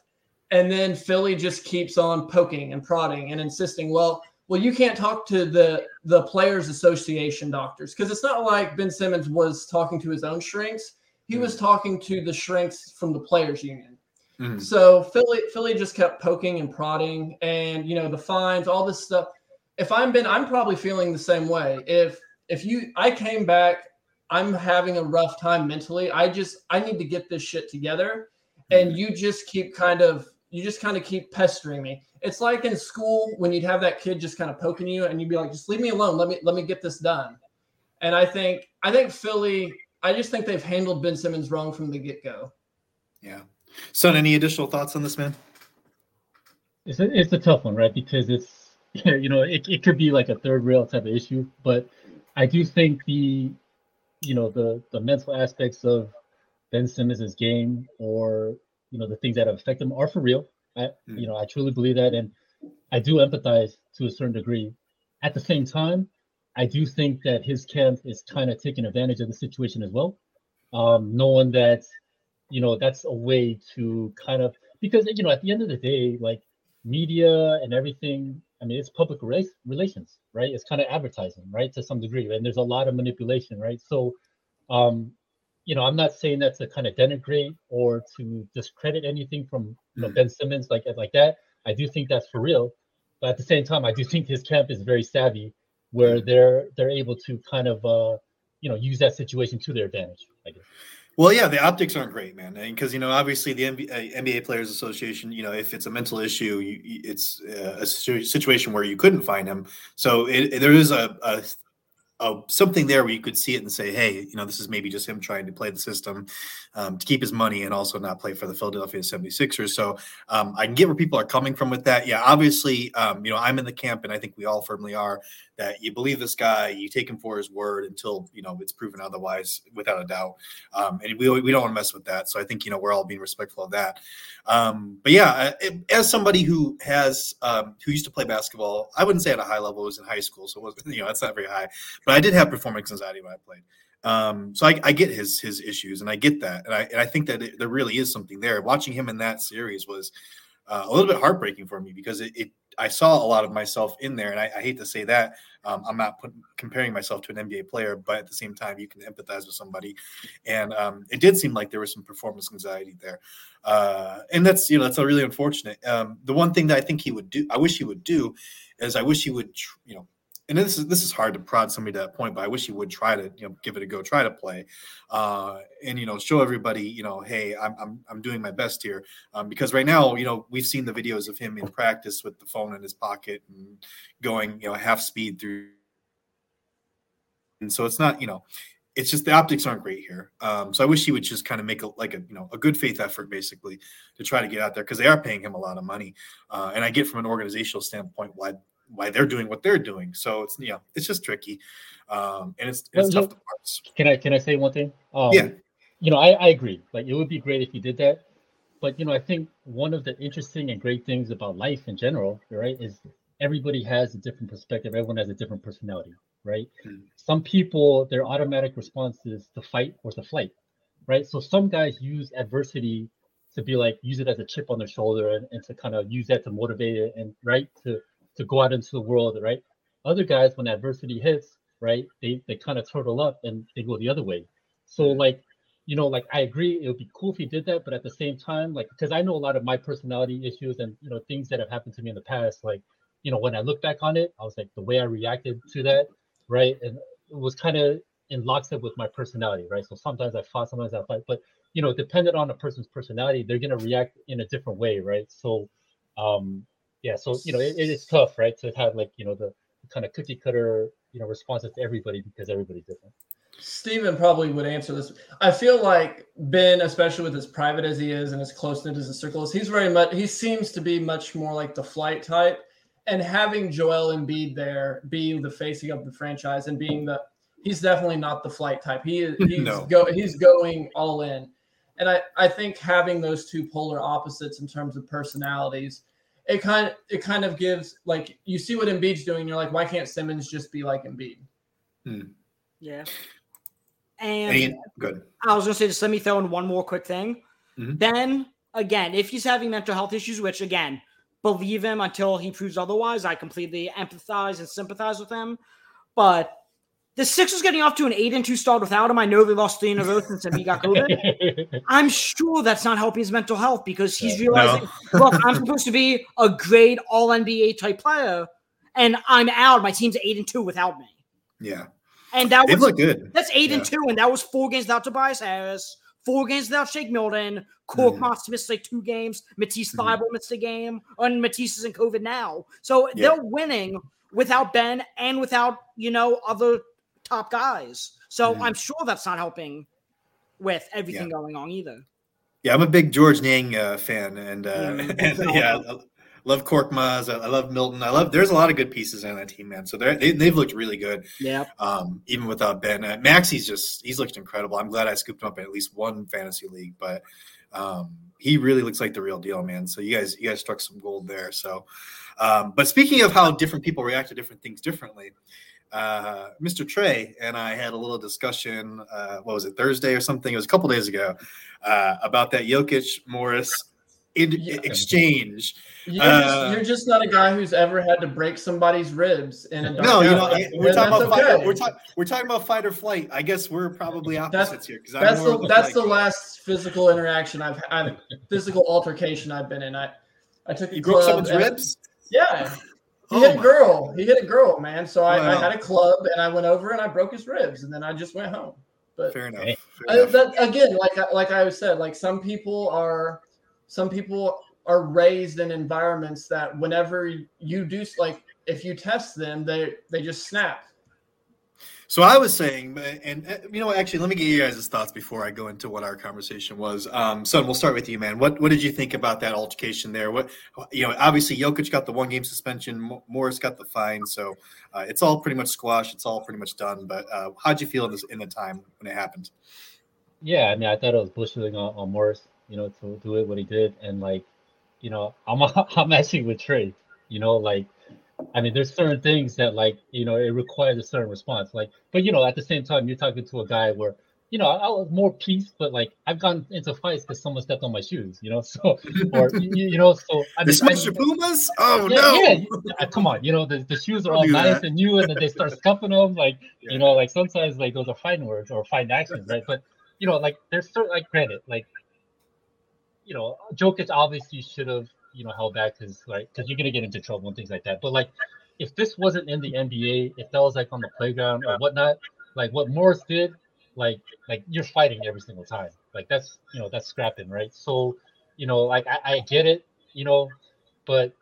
And then Philly just keeps on poking and prodding and insisting, well, well, you can't talk to the the players association doctors because it's not like Ben Simmons was talking to his own shrinks. He was mm. talking to the shrinks from the players union. Mm. So Philly Philly just kept poking and prodding and you know the fines, all this stuff. If I'm Ben, I'm probably feeling the same way. If if you I came back, I'm having a rough time mentally. I just I need to get this shit together. And you just keep kind of you just kind of keep pestering me. It's like in school when you'd have that kid just kind of poking you and you'd be like, just leave me alone. Let me let me get this done. And I think I think Philly, I just think they've handled Ben Simmons wrong from the get-go. Yeah. Son, any additional thoughts on this man? It's a, it's a tough one, right? Because it's you know, it, it could be like a third rail type of issue, but I do think the, you know, the the mental aspects of Ben Simmons' game or you know the things that affect him are for real. I, mm. you know, I truly believe that, and I do empathize to a certain degree. At the same time, I do think that his camp is kind of taking advantage of the situation as well, um, knowing that, you know, that's a way to kind of because you know at the end of the day, like media and everything, I mean, it's public relations, right? It's kind of advertising, right, to some degree, and there's a lot of manipulation, right? So, um, you know, I'm not saying that to kind of denigrate or to discredit anything from you know, mm. Ben Simmons like like that. I do think that's for real, but at the same time, I do think his camp is very savvy, where mm. they're they're able to kind of uh, you know use that situation to their advantage. I guess. Well, yeah, the optics aren't great, man. Because you know, obviously, the NBA, NBA, Players Association, you know, if it's a mental issue, you, it's uh, a situation where you couldn't find him. So it, there is a, a uh, something there where you could see it and say, hey, you know, this is maybe just him trying to play the system um, to keep his money and also not play for the Philadelphia 76ers. So um, I can get where people are coming from with that. Yeah, obviously, um, you know, I'm in the camp, and I think we all firmly are, that you believe this guy, you take him for his word until, you know, it's proven otherwise, without a doubt. Um, and we, we don't want to mess with that. So I think, you know, we're all being respectful of that. Um, but yeah, as somebody who has, um, who used to play basketball, I wouldn't say at a high level, it was in high school. So it wasn't, you know, that's not very high but I did have performance anxiety when I played. Um, so I, I, get his his issues, and I get that, and I and I think that it, there really is something there. Watching him in that series was uh, a little bit heartbreaking for me because it, it, I saw a lot of myself in there, and I, I hate to say that um, I'm not put, comparing myself to an NBA player, but at the same time, you can empathize with somebody, and um, it did seem like there was some performance anxiety there, uh, and that's you know that's really unfortunate. Um, the one thing that I think he would do, I wish he would do, is I wish he would you know and this is this is hard to prod somebody to that point, but I wish he would try to you know give it a go, try to play, uh, and you know show everybody you know hey I'm I'm, I'm doing my best here um, because right now you know we've seen the videos of him in practice with the phone in his pocket and going you know half speed through, and so it's not you know it's just the optics aren't great here. Um, so I wish he would just kind of make a like a you know a good faith effort basically to try to get out there because they are paying him a lot of money, uh, and I get from an organizational standpoint why why they're doing what they're doing. So it's you know it's just tricky, um, and it's, it's well, tough to parse. Can I can I say one thing? Um, yeah, you know I, I agree. Like it would be great if you did that, but you know I think one of the interesting and great things about life in general, right, is everybody has a different perspective. Everyone has a different personality, right? Mm-hmm. Some people their automatic response is to fight or to flight, right? So some guys use adversity to be like use it as a chip on their shoulder and, and to kind of use that to motivate it and right to to go out into the world, right? Other guys, when adversity hits, right, they they kind of turtle up and they go the other way. So like, you know, like I agree, it would be cool if he did that, but at the same time, like, because I know a lot of my personality issues and you know things that have happened to me in the past, like, you know, when I look back on it, I was like the way I reacted to that, right, and it was kind of in lockstep with my personality, right? So sometimes I fought, sometimes I fight, but you know, dependent on a person's personality, they're gonna react in a different way, right? So, um, yeah so you know it, it is tough right to have like you know the, kind of cookie cutter you know responses to everybody because everybody's different Stephen probably would answer this. I feel like Ben, especially with as private as he is and as close knit as a circle is, he's very much he seems to be much more like the flight type. And having Joel Embiid there being the facing of the franchise and being the he's definitely not the flight type. He is he's no. go he's going all in. And I, I think having those two polar opposites in terms of personalities it kind of it kind of gives like you see what Embiid's doing. You're like, why can't Simmons just be like Embiid? Hmm. Yeah. And good. I was gonna say, just let me throw in one more quick thing. Mm-hmm. Then again, if he's having mental health issues, which again, believe him until he proves otherwise, I completely empathize and sympathize with him. But the Sixers getting off to an eight and two start without him. I know they lost three in a row since he got COVID. I'm sure that's not helping his mental health because he's realizing, no. look, I'm supposed to be a great All NBA type player, and I'm out. My team's eight and two without me. Yeah, and that was good. That's eight yeah. and two, and that was four games without Tobias Harris, four games without Shake Milton. Korkmaz mm. missed like two games. Matisse mm. missed a game, and Matisse is in COVID now. So yeah. they're winning without Ben and without you know other top guys. So mm. I'm sure that's not helping with everything yeah. going on either. Yeah, I'm a big George Niang uh, fan, and, uh, and yeah, love Korkmaz. I, I, love Milton. I love. There's a lot of good pieces on that team, man. So they they've looked really good. Yeah. Um, even without Ben, uh, Maxey's just he's looked incredible. I'm glad I scooped him up in at least one fantasy league, but um, he really looks like the real deal, man. So you guys you guys struck some gold there. So, um, but speaking of how different people react to different things differently. Uh, Mr. Trey and I had a little discussion. Uh, what was it Thursday or something? It was a couple days ago uh, about that Jokic Morris in- yeah. exchange. You're, uh, just, you're, just, not a guy who's ever had to break somebody's ribs in a no. You know, we're talking about okay. fight, we're, talk, we're talking about fight or flight. I guess we're probably opposites that's, here because that's the that's the last physical interaction I've had, physical altercation I've been in. I I took a you broke someone's and, ribs. Yeah. He oh hit a girl. God. He hit a girl, man. So I, wow. I, had a club and I went over and I broke his ribs and then I just went home. But fair enough. Fair I, enough. That, again, like like I said, like some people are some people are raised in environments that whenever you do like if you test them they they just snap so i was saying and uh, you know actually let me get you guys' thoughts before i go into what our conversation was um son we'll start with you man what what did you think about that altercation there what you know obviously Jokic got the one game suspension morris got the fine so uh, it's all pretty much squashed it's all pretty much done but uh, how'd you feel in this in the time when it happened yeah i mean i thought it was bullshitting on, on morris you know, to do it what he did. And like, you know, I'm I'm actually with Trey. You know, like, I mean, there's certain things that like, you know, it requires a certain response. Like, but you know, at the same time, you're talking to a guy where, you know, I was more peace, but like I've gone into fights because someone stepped on my shoes. You know, so or you, you know, so I mean, the your Pumas. Oh yeah, no! Yeah, come on, you know, the, the shoes are all nice that. and new, and then they start scuffing them. Like, yeah. you know, like sometimes like those are fine words or fine actions, right? But you know, like there's certain like granted, like you know, Jokic obviously should have, you know, held back because like because you're gonna get into trouble and things like that. But like, if this wasn't in the NBA, if that was like on the playground or whatnot, like what Morris did, like like you're fighting every single time. Like that's you know that's scrapping, right? So, you know, like I, I get it, you know, but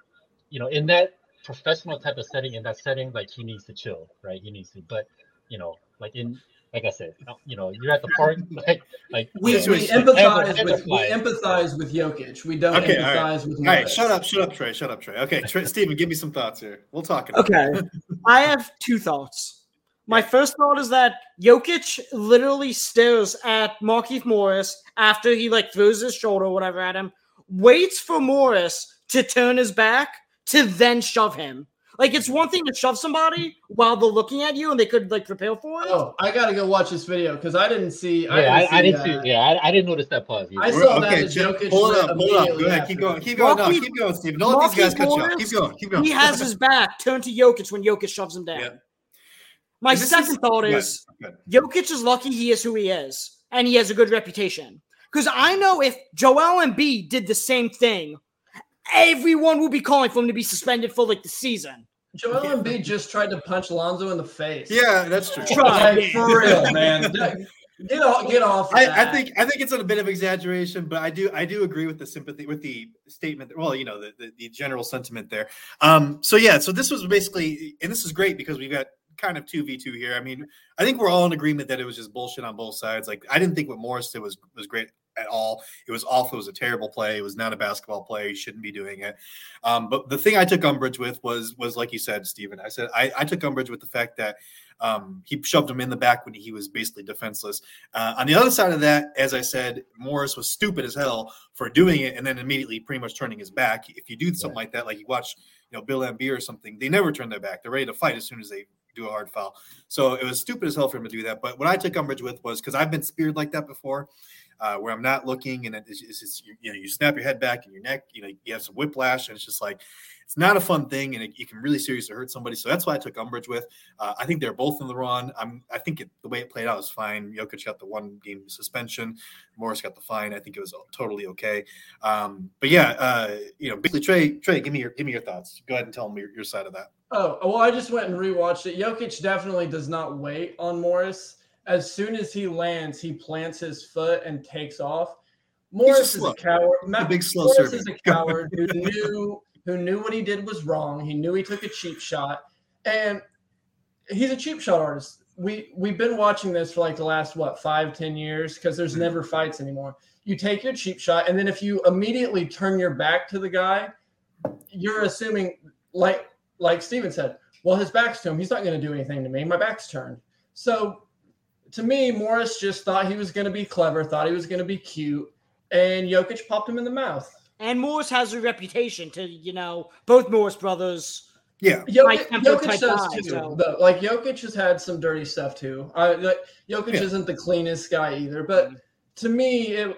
you know, in that professional type of setting, in that setting, like he needs to chill, right? He needs to, but you know, like in like I said, you know, you're at the park, like, like we, we empathize with we empathize with Jokic. We don't okay, empathize all right. with. All right, shut up, shut up, Trey, shut up, Trey. Okay, Trey, Steven, give me some thoughts here. We'll talk. About it. Okay, I have two thoughts. My first thought is that Jokic literally stares at Markieff Morris after he like throws his shoulder or whatever at him, waits for Morris to turn his back to then shove him. Like it's one thing to shove somebody while they're looking at you and they could like prepare for it. Oh, I gotta go watch this video because I didn't see. Yeah, I didn't, I, I didn't see. Uh, yeah, I, I, didn't notice that pause. Either. I saw okay, that. Jokic pull it up. Pull it up. Go ahead. Keep going. Keep going. No, keep going, Steve. Don't let these guys cut you off. Keep going. Keep going. He has his back turned to Jokic when Jokic shoves him down. Yeah. My second is, thought is Jokic is lucky he is who he is, and he has a good reputation. Because I know if Joel and Embiid did the same thing, everyone will be calling for him to be suspended for like the season. Joel yeah. Embiid just tried to punch Lonzo in the face. Yeah, that's true. Like, for real, man. Get off, get off. I, I, think I think it's a bit of exaggeration, but I do I do agree with the sympathy with the statement. Well, you know the, the, the general sentiment there. Um, so yeah, so this was basically, and this is great because we've got kind of two v two here. I mean, I think we're all in agreement that it was just bullshit on both sides. Like I didn't think what Morris did was was great at all. It was awful. It was a terrible play. It was not a basketball play. He shouldn't be doing it. Um, but the thing I took umbrage with was was like you said, Stephen. I said I, I took umbrage with the fact that um, he shoved him in the back when he was basically defenseless. Uh, on the other side of that, as I said, Morris was stupid as hell for doing it and then immediately pretty much turning his back. If you do something like that, like you watch, you know, Bill Laimbeer or something, they never turn their back. They're ready to fight as soon as they do a hard foul. So it was stupid as hell for him to do that. But what I took umbrage with was because I've been speared like that before uh, where I'm not looking and it's, it's you, you, know, you snap your head back and your neck, you know, you have some whiplash and it's just like, it's not a fun thing and it, it can really seriously hurt somebody. So that's why I took umbrage with. Uh, I think they're both in the wrong. I'm, I think it, the way it played out was fine. Jokic got the one game suspension. Morris got the fine. I think it was totally okay. Um, but yeah, uh, you know, basically Trey, Trey, give me your, give me your thoughts. Go ahead and tell me your, your side of that. Oh, well, I just went and rewatched it. Jokic definitely does not wait on Morris. As soon as he lands, he plants his foot and takes off. Morris is a coward. A big slow Morris servant. is a coward who knew who knew what he did was wrong. He knew he took a cheap shot, and he's a cheap shot artist. We we've been watching this for like the last what five ten years because there's mm-hmm. never fights anymore. You take your cheap shot, and then if you immediately turn your back to the guy, you're assuming like like Steven said, well, his back's to him. He's not going to do anything to me. My back's turned. So to me, Morris just thought he was going to be clever, thought he was going to be cute, and Jokic popped him in the mouth. And Morris has a reputation to, you know, both Morris brothers. Yeah, Jokic, Jokic does too. So. like Jokic has had some dirty stuff too. I, like, Jokic yeah. isn't the cleanest guy either, but mm-hmm. to me, it,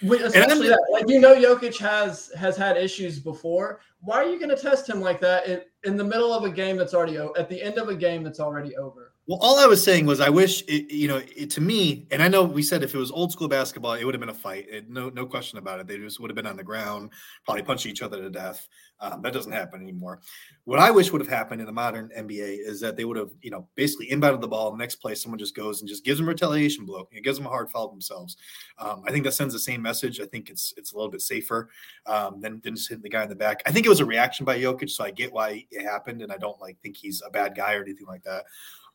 especially that, like you know, Jokic has has had issues before. Why are you going to test him like that in, in the middle of a game that's already at the end of a game that's already over? Well, all I was saying was I wish it, you know, it, to me, and I know we said if it was old school basketball, it would have been a fight. It, no, no question about it. They just would have been on the ground, probably punching each other to death. Um, that doesn't happen anymore. What I wish would have happened in the modern NBA is that they would have, you know, basically inbounded the ball. The next play, someone just goes and just gives them a retaliation blow. It gives them a hard foul themselves. Um, I think that sends the same message. I think it's it's a little bit safer um, than, than just hitting the guy in the back. I think it was a reaction by Jokic, so I get why it happened, and I don't like think he's a bad guy or anything like that.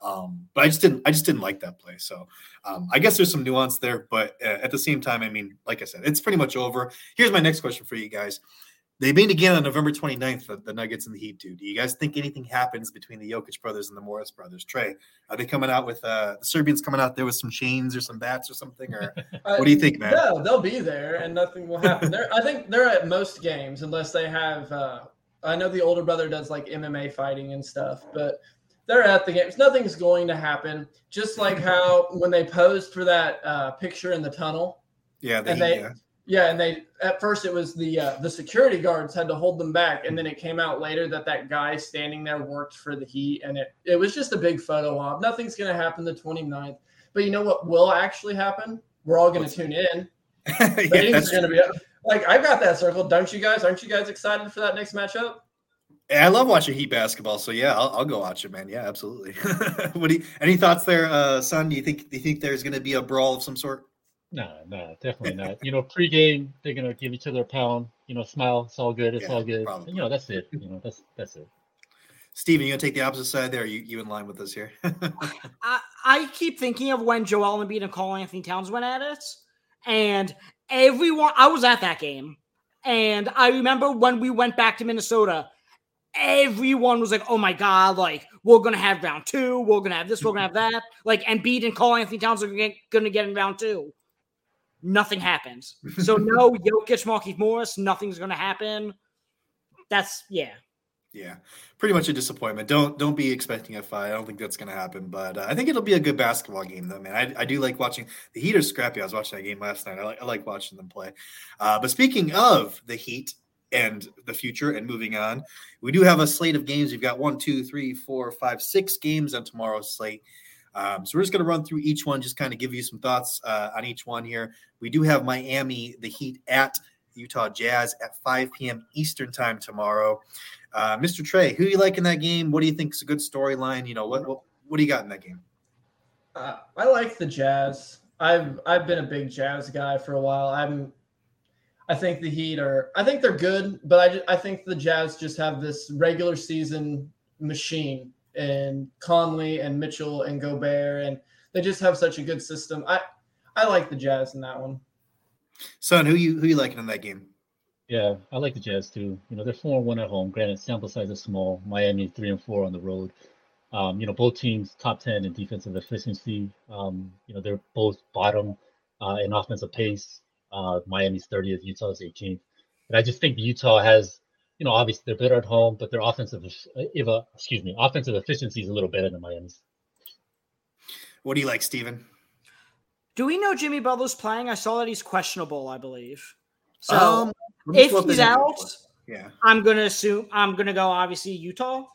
Um, but I just didn't I just didn't like that play. So um, I guess there's some nuance there, but uh, at the same time, I mean, like I said, it's pretty much over. Here's my next question for you guys. They meet again on November 29th, the, the Nuggets and the Heat do. Do you guys think anything happens between the Jokic brothers and the Morris brothers? Trey, are they coming out with uh, the Serbians coming out there with some chains or some bats or something? Or what do you think, man? No, they'll be there and nothing will happen. they're, I think they're at most games unless they have. Uh, I know the older brother does like MMA fighting and stuff, but they're at the games. Nothing's going to happen. Just like how when they posed for that uh, picture in the tunnel. Yeah, and they yeah. yeah. and they at first it was the uh, the security guards had to hold them back, and then it came out later that that guy standing there worked for the Heat, and it it was just a big photo op. Nothing's going to happen the 29th. But you know what will actually happen? We're all going to tune in. yeah, going to be. Like I've got that circle. Don't you guys? Aren't you guys excited for that next matchup? I love watching Heat basketball, so yeah, I'll, I'll go watch it, man. Yeah, absolutely. what do you, any thoughts there, uh, son? Do you think do you think there's going to be a brawl of some sort? No, no, definitely not. You know, pregame they're gonna give each other a pound. You know, smile. It's all good. It's yeah, all good. Probably. You know, that's it. You know, that's that's it. Steven, you gonna take the opposite side there? you you in line with us here? I, I keep thinking of when Joel Embiid and Karl-Anthony Towns went at it, and everyone. I was at that game, and I remember when we went back to Minnesota everyone was like, "Oh my god!" Like we're gonna have round two, we're gonna have this, we're gonna have that. Like Embiid and Karl-Anthony Towns are gonna get in round two. Nothing happens. So no Jokic, Markieff Morris. Nothing's gonna happen. That's yeah. Yeah, pretty much a disappointment. Don't don't be expecting a fight. I don't think that's going to happen, but uh, I think it'll be a good basketball game, though, man. I, I do like watching the Heat are scrappy. I was watching that game last night. I like I like watching them play. Uh, but speaking of the Heat, and the future and moving on. We do have a slate of games. We've got one, two, three, four, five, six games on tomorrow's slate. Um, so we're just going to run through each one, just kind of give you some thoughts uh, on each one here. We do have Miami, the Heat at Utah Jazz at 5 p.m. Eastern time tomorrow. Uh, Mr. Trey, who do you like in that game? What do you think is a good storyline? You know, what, what what do you got in that game? Uh, I like the Jazz. I've I've been a big Jazz guy for a while. I'm I think the Heat are. I think they're good, but I just, I think the Jazz just have this regular season machine and Conley and Mitchell and Gobert, and they just have such a good system. I I like the Jazz in that one. Son, who you who you liking in that game? Yeah, I like the Jazz too. You know, they're four and one at home. Granted, sample size is small. Miami three and four on the road. Um, you know, both teams top ten in defensive efficiency. Um, you know, they're both bottom uh, in offensive pace. Uh, Miami's 30th, Utah's 18th. And I just think Utah has, you know, obviously they're better at home, but their offensive, if, uh, excuse me, offensive efficiency is a little better than Miami's. What do you like, Steven? Do we know Jimmy Butler's playing? I saw that he's questionable, I believe. So um, if he's out, yeah, I'm gonna assume I'm gonna go obviously Utah.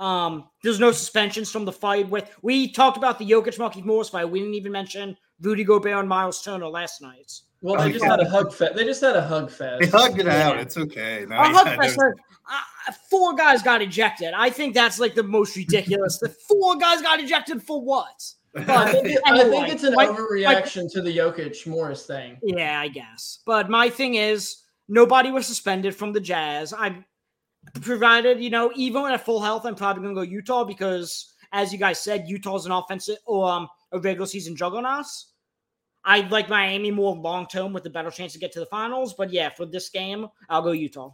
Um, there's no suspensions from the fight with we talked about the Jokic Markieff Morris fight. We didn't even mention Rudy Gobert and Myles Turner last night. Well, they oh, just had a hug fest. They just had a hug fest. They hugged it out. It's okay. No, a hug fest. uh, four guys got ejected. I think that's like the most ridiculous. the four guys got ejected for what? But I, think it, anyway, I think it's an my, overreaction my, to the Jokic Morris thing. Yeah, I guess. But my thing is, nobody was suspended from the Jazz. I'm provided, you know, even at full health, I'm probably going to go Utah because, as you guys said, Utah's an offensive or um, a regular season juggernaut. I like Miami more long term with a better chance to get to the finals. But yeah, for this game, I'll go Utah.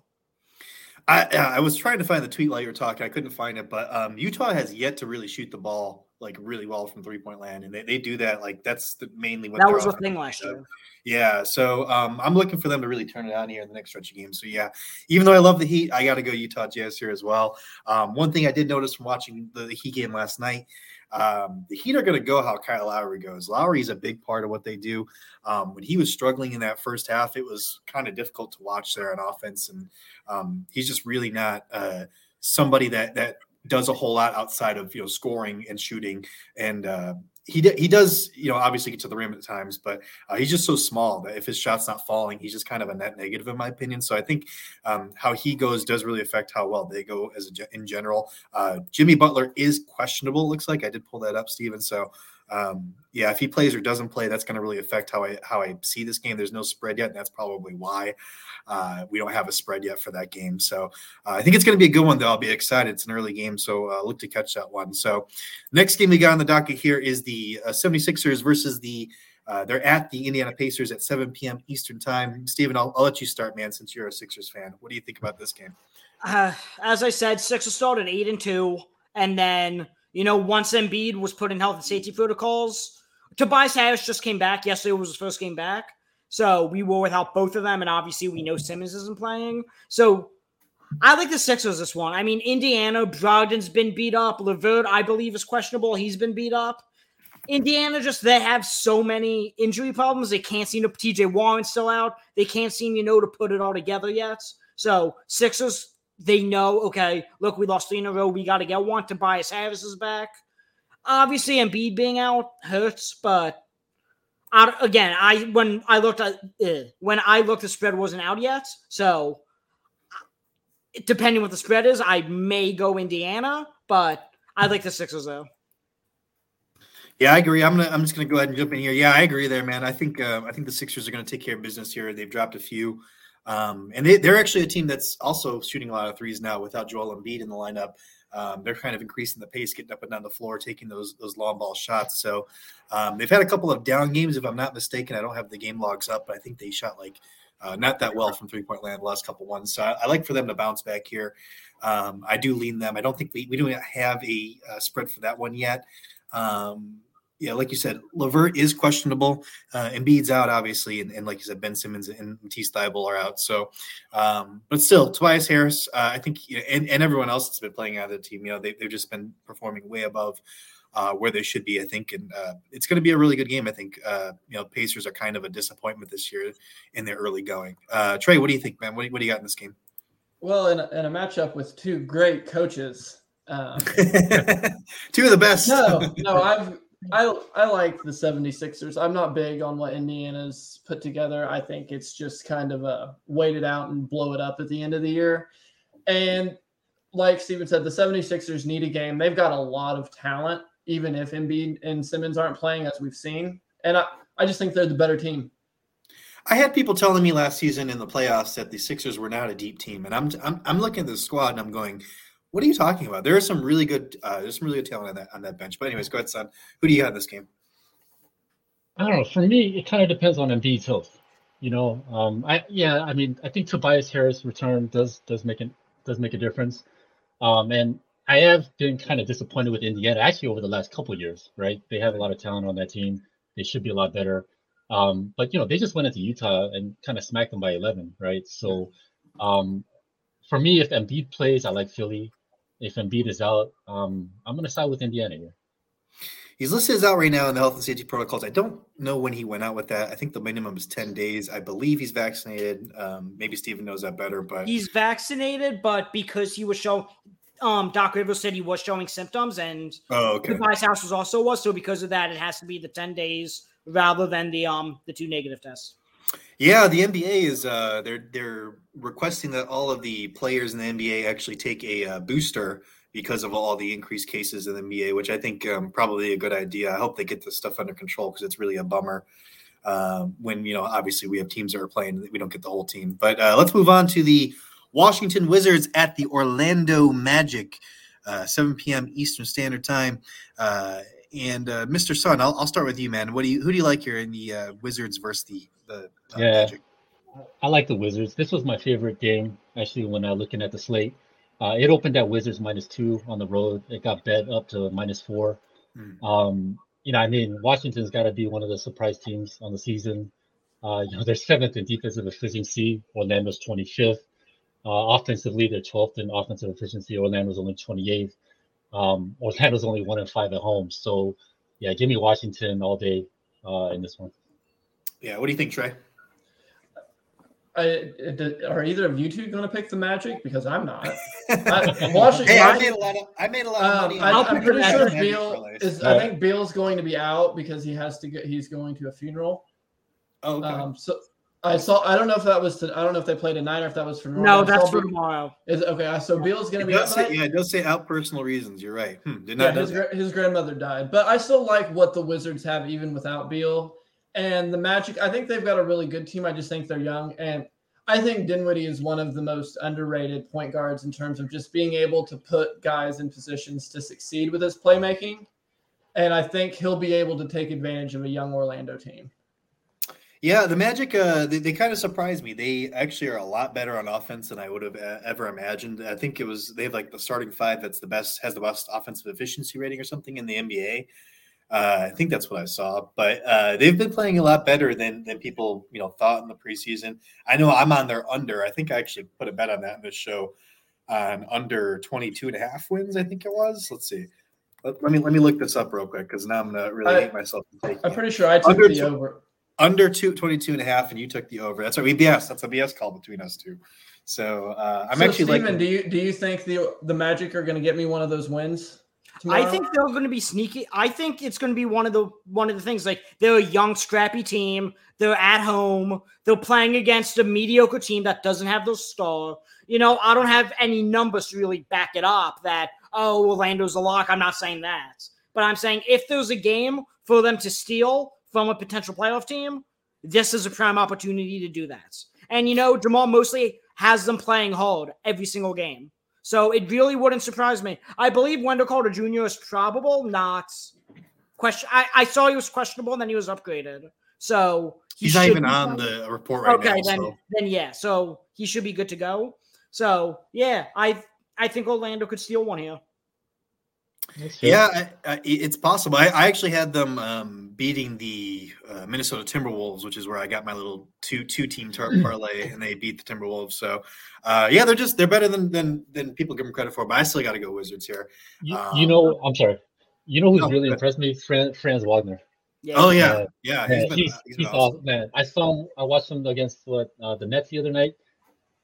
I I was trying to find the tweet while you were talking. I couldn't find it, but um, Utah has yet to really shoot the ball like really well from three point land, and they, they do that like that's the, mainly what that was the thing last year. Yeah, so um, I'm looking for them to really turn it on here in the next stretch of games. So yeah, even though I love the Heat, I got to go Utah Jazz here as well. Um, one thing I did notice from watching the, the Heat game last night um, the Heat are going to go how Kyle Lowry goes. Lowry is a big part of what they do. Um, when he was struggling in that first half, it was kind of difficult to watch there on offense, and um, he's just really not uh, somebody that that does a whole lot outside of you know scoring and shooting. And uh, he he does you know obviously get to the rim at times, but uh, he's just so small that if his shot's not falling, he's just kind of a net negative in my opinion. So I think um, how he goes does really affect how well they go as a, in general. Uh, Jimmy Butler is questionable. Looks like I did pull that up, Steven. So um, yeah, if he plays or doesn't play, that's going to really affect how I how I see this game. There's no spread yet, and that's probably why uh, we don't have a spread yet for that game. So uh, I think it's going to be a good one, though. I'll be excited. It's an early game, so uh, look to catch that one. So next game we got on the docket here is the 76ers uh, versus the uh, they're at the Indiana Pacers at 7 p.m. Eastern time. Steven, I'll, I'll let you start, man, since you're a Sixers fan. What do you think about this game? Uh, as I said, Sixers started eight and two, and then you know, once Embiid was put in health and safety protocols, Tobias Harris just came back. Yesterday was his first game back. So we were without both of them. And obviously, we know Simmons isn't playing. So I like the Sixers this one. I mean, Indiana, Brogdon's been beat up. LeVert, I believe, is questionable. He's been beat up. Indiana just they have so many injury problems. They can't seem to TJ Warren's still out. They can't seem, you know, to put it all together yet. So Sixers they know, okay, look, we lost three in a row. We got to get one. Tobias Harris is back. Obviously, Embiid being out hurts, but I, again, I when I looked at uh, when I looked, the spread wasn't out yet. So, depending what the spread is, I may go Indiana, but I like the Sixers though. Yeah, I agree. I'm gonna. I'm just gonna go ahead and jump in here. Yeah, I agree there, man. I think. Uh, I think the Sixers are gonna take care of business here. They've dropped a few. Um, and they, are actually a team that's also shooting a lot of threes now without Joel Embiid in the lineup. Um, they're kind of increasing the pace, getting up and down the floor, taking those those long ball shots. So um, they've had a couple of down games, if I'm not mistaken. I don't have the game logs up, but I think they shot like uh, not that well from three point land the last couple ones. So I, I, like for them to bounce back here. Um, I do lean them. I don't think we we don't have a uh, spread for that one yet. Um, yeah, like you said, LeVert is questionable. Uh, Embiid's out, obviously, and, and, like you said, Ben Simmons and Matisse Thybulle are out. So, um, but still, Tobias Harris, uh, I think, you know, and, and everyone else that's been playing out of the team, you know, they, have just been performing way above uh, where they should be, I think, and uh, it's going to be a really good game. I think, uh, you know, Pacers are kind of a disappointment this year in their early going. Uh, Trey, what do you think, man? What do, what do you got in this game? Well, in a, in a matchup with two great coaches. Um, two of the best. No, no, I've I I like the 76ers. I'm not big on what Indiana's put together. I think it's just kind of a wait it out and blow it up at the end of the year. And like Steven said, the 76ers need a game. They've got a lot of talent, even if Embiid and Simmons aren't playing, as we've seen. And I, I just think they're the better team. I had people telling me last season in the playoffs that the Sixers were not a deep team, and I'm I'm, I'm looking at the squad and I'm going, what are you talking about? There are some really good, uh, there's some really good talent on that on that bench. But anyways, go ahead, son. Who do you got in this game? I don't know. For me, it kind of depends on Embiid's health. You know, um, I yeah, I mean, I think Tobias Harris' return does does make it does make a difference. Um, and I have been kind of disappointed with Indiana actually over the last couple years. Right, they have a lot of talent on that team. They should be a lot better. Um, but you know, they just went into Utah and kind of smacked them by 11. Right, so um, for me, if Embiid plays, I like Philly. If Embiid is out, um, I'm going to side with Indiana here. He's listed as out right now in the health and safety protocols. I don't know when he went out with that. I think the minimum is 10 days. I believe he's vaccinated. Um, maybe Steven knows that better, but he's vaccinated, but because he was showing um Doc Rivers said he was showing symptoms and oh okay. Tobias Harris was also was. So because of that, it has to be the 10 days rather than the um the two negative tests. Yeah, the NBA is uh, they're they're requesting that all of the players in the NBA actually take a uh, booster because of all the increased cases in the NBA, which I think um, probably a good idea. I hope they get this stuff under control because it's really a bummer uh, when you know obviously we have teams that are playing we don't get the whole team. But uh, let's move on to the Washington Wizards at the Orlando Magic, uh, 7 p.m. Eastern Standard Time. Uh, and Mr. Sun, I'll, I'll, start with you, man. What do you who do you like here in the Wizards versus the the yeah. Magic. I like the Wizards. This was my favorite game actually when I uh, looking at the slate. Uh, it opened at Wizards minus two on the road. It got bet up to minus four. Mm. Um, you know, I mean, Washington's got to be one of the surprise teams on the season. Uh, you know, they're seventh in defensive efficiency. Orlando's 25th. Uh, offensively, they're 12th in offensive efficiency. Orlando's only 28th. Um, Orlando's only one in five at home. So, yeah, give me Washington all day uh, in this one. Yeah, what do you think, Trey? I, are either of you two going to pick the Magic? Because I'm not. I, watching, hey, I made a lot of I made a lot of um, money. I, am pretty sure Beal is. I think Beal's going to be out because he has to get. He's going to a funeral. Oh, okay. Um, so I saw. I don't know if that was. To, I don't know if they played tonight or if that was for. No, that's for tomorrow. Is okay. So Beal's going to be. Out say, yeah, it does say out personal reasons. You're right. Hmm, did not yeah, his, his grandmother died, but I still like what the Wizards have even without Beal. And the Magic, I think they've got a really good team. I just think they're young. And I think Dinwiddie is one of the most underrated point guards in terms of just being able to put guys in positions to succeed with his playmaking. And I think he'll be able to take advantage of a young Orlando team. Yeah, the Magic, uh, they, they kind of surprised me. They actually are a lot better on offense than I would have ever imagined. I think it was they have like the starting five that's the best, has the best offensive efficiency rating or something in the NBA. Uh, I think that's what I saw, but uh, they've been playing a lot better than than people you know thought in the preseason. I know I'm on their under. I think I actually put a bet on that in this show on under 22 and a half wins. I think it was. Let's see. Let, let me let me look this up real quick because now I'm gonna really I, hate myself. I'm pretty sure I took under the over under two, 22 and a half, and you took the over. That's a BS. That's a BS call between us two. So uh, I'm so actually Steven, like. Do you do you think the the Magic are going to get me one of those wins? Tomorrow? I think they're going to be sneaky. I think it's going to be one of the one of the things like they're a young, scrappy team. They're at home. They're playing against a mediocre team that doesn't have those star. You know, I don't have any numbers to really back it up. That oh, Orlando's a lock. I'm not saying that, but I'm saying if there's a game for them to steal from a potential playoff team, this is a prime opportunity to do that. And you know, Jamahl Mosley has them playing hard every single game. So it really wouldn't surprise me. I believe Wendell Carter Jr. is probable, not question. I, I saw he was questionable and then he was upgraded. So he he's not even on the report right okay, now. Okay, then so. then yeah. So he should be good to go. So yeah, I I think Orlando could steal one here. Yeah, I, I, it's possible. I, I, actually had them um, beating the uh, Minnesota Timberwolves, which is where I got my little two two team tar- mm. parlay, and they beat the Timberwolves. So, uh, yeah, they're just they're better than than than people give them credit for. But I still got to go Wizards here. You, um, you, know, I'm sorry. You know who's oh, really impressed me? Fran, Franz Wagner. Yeah. Oh yeah, uh, yeah. He's, been, he's, he's, he's awesome. awesome. man. I saw him. I watched him against what uh, the Nets the other night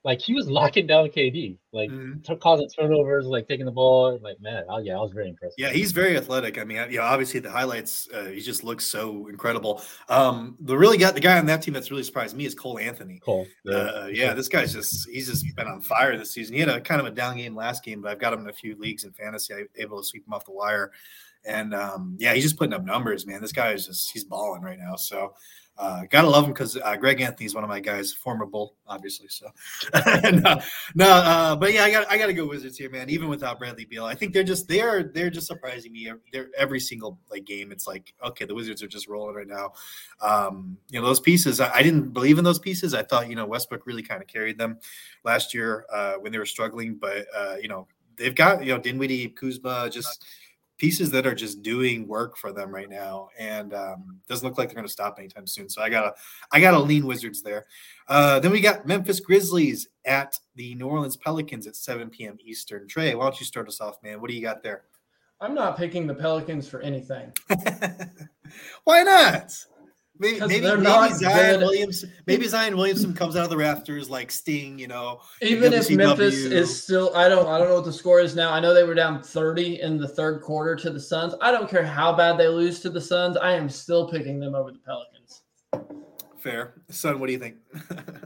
like he was locking down KD, like mm-hmm. t- causing turnovers, like taking the ball. Like man, oh, yeah, I was very impressed. Yeah, he's very athletic. I mean, you know, obviously the highlights, uh, he just looks so incredible. Um, the really got the guy on that team that's really surprised me is Cole Anthony. Cole, yeah, uh, yeah, this guy's just he's just been on fire this season. He had a kind of a down game last game, but I've got him in a few leagues in fantasy. I able to sweep him off the wire. And um, yeah, he's just putting up numbers, man. This guy is just he's balling right now. So uh, gotta love him because uh, Greg Anthony is one of my guys, former Bull, obviously. So, no, no uh, but yeah, I got I got to go Wizards here, man. Even without Bradley Beal, I think they're just they are they're just surprising me. They're every single like game. It's like okay, the Wizards are just rolling right now. Um, you know those pieces. I, I, didn't believe in those pieces. I thought you know Westbrook really kind of carried them last year uh, when they were struggling, but uh, you know they've got you know Dinwiddie, Kuzma, just pieces that are just doing work for them right now, and um, doesn't look like they're going to stop anytime soon. So I gotta, I gotta lean Wizards there. Uh, then we got Memphis Grizzlies at the New Orleans Pelicans at 7 p.m. Eastern. Trey, why don't you start us off, man? What do you got there? I'm not picking the Pelicans for anything. why not? Maybe, maybe, maybe Zion Williamson. Maybe Zion Williamson comes out of the rafters like Sting. You know, even if Memphis is still, I don't, I don't know what the score is now. I know they were down thirty in the third quarter to the Suns. I don't care how bad they lose to the Suns. I am still picking them over the Pelicans. Fair, son. What do you think?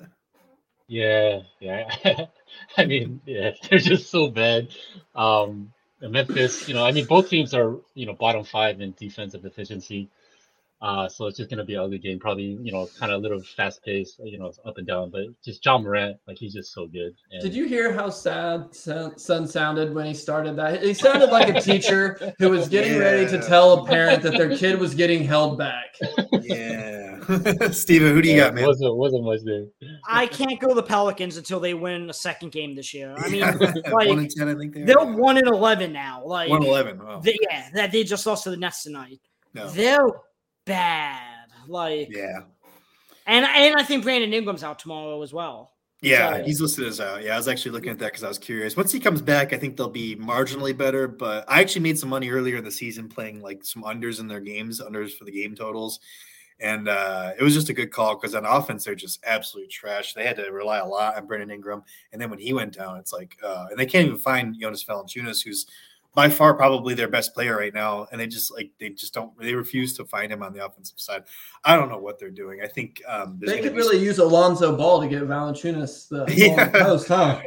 yeah, yeah. I mean, yeah, they're just so bad. Um, Memphis, you know, I mean, both teams are you know bottom five in defensive efficiency. Uh, so it's just going to be an ugly game, probably, you know, kind of a little fast paced, you know, up and down. But just Ja Morant, like he's just so good. And... Did you hear how sad Son sounded when he started that? He sounded like a teacher who was getting yeah. ready to tell a parent that their kid was getting held back. Yeah. Steven, who do you yeah, got, man? Wasn't wasn't much there. I can't go the Pelicans until they win a second game this year. I mean, like, one and ten, I think they they're one and eleven now. Like, one eleven. Wow. they, yeah, that they just lost to the Nets tonight. No. They're bad. Like, Yeah. and and I think Brandon Ingram's out tomorrow as well. Yeah, So- he's listed as out. Yeah, I was actually looking at that because I was curious. Once he comes back, I think they'll be marginally better. But I actually made some money earlier in the season playing like some unders in their games, unders for the game totals. And uh, it was just a good call because on offense, they're just absolute trash. They had to rely a lot on Brandon Ingram. And then when he went down, it's like, uh, and they can't even find Jonas Valanciunas, who's by far probably their best player right now. And they just like, they just don't, they refuse to find him on the offensive side. I don't know what they're doing. I think um, They could really use Alonzo Ball to get Valanciunas the yeah. post, huh?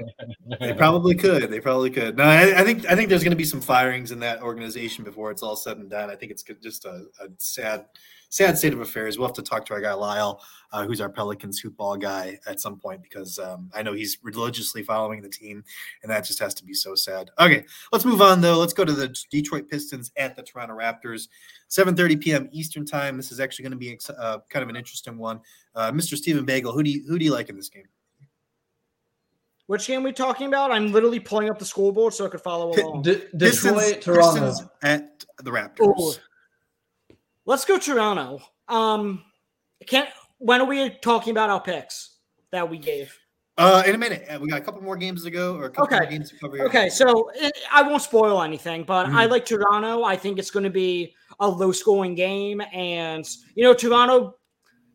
They probably could. They probably could. No, I, I think I think there's going to be some firings in that organization before it's all said and done. I think it's just a, a sad, sad state of affairs. We'll have to talk to our guy Lyle, uh, who's our Pelicans football guy, at some point because um, I know he's religiously following the team, and that just has to be so sad. Okay, let's move on though. Let's go to the Detroit Pistons at the Toronto Raptors, 7:30 p.m. Eastern time. This is actually going to be ex- uh, kind of an interesting one. Uh, Mr. Stephen Bagel, who do you who do you like in this game? Which game are we talking about? I'm literally pulling up the scoreboard so I could follow along. D- Pistons- Detroit, Toronto. Pistons at the Raptors. Ooh. Let's go Toronto. Um, can when are we talking about our picks that we gave? Uh, in a minute, Uh, we got a couple more games to go, or a couple Okay. more games to cover. here. Okay, so eh, I won't spoil anything, but I Mhm. like Toronto. I think it's going to be a low scoring game. And, you know, Toronto,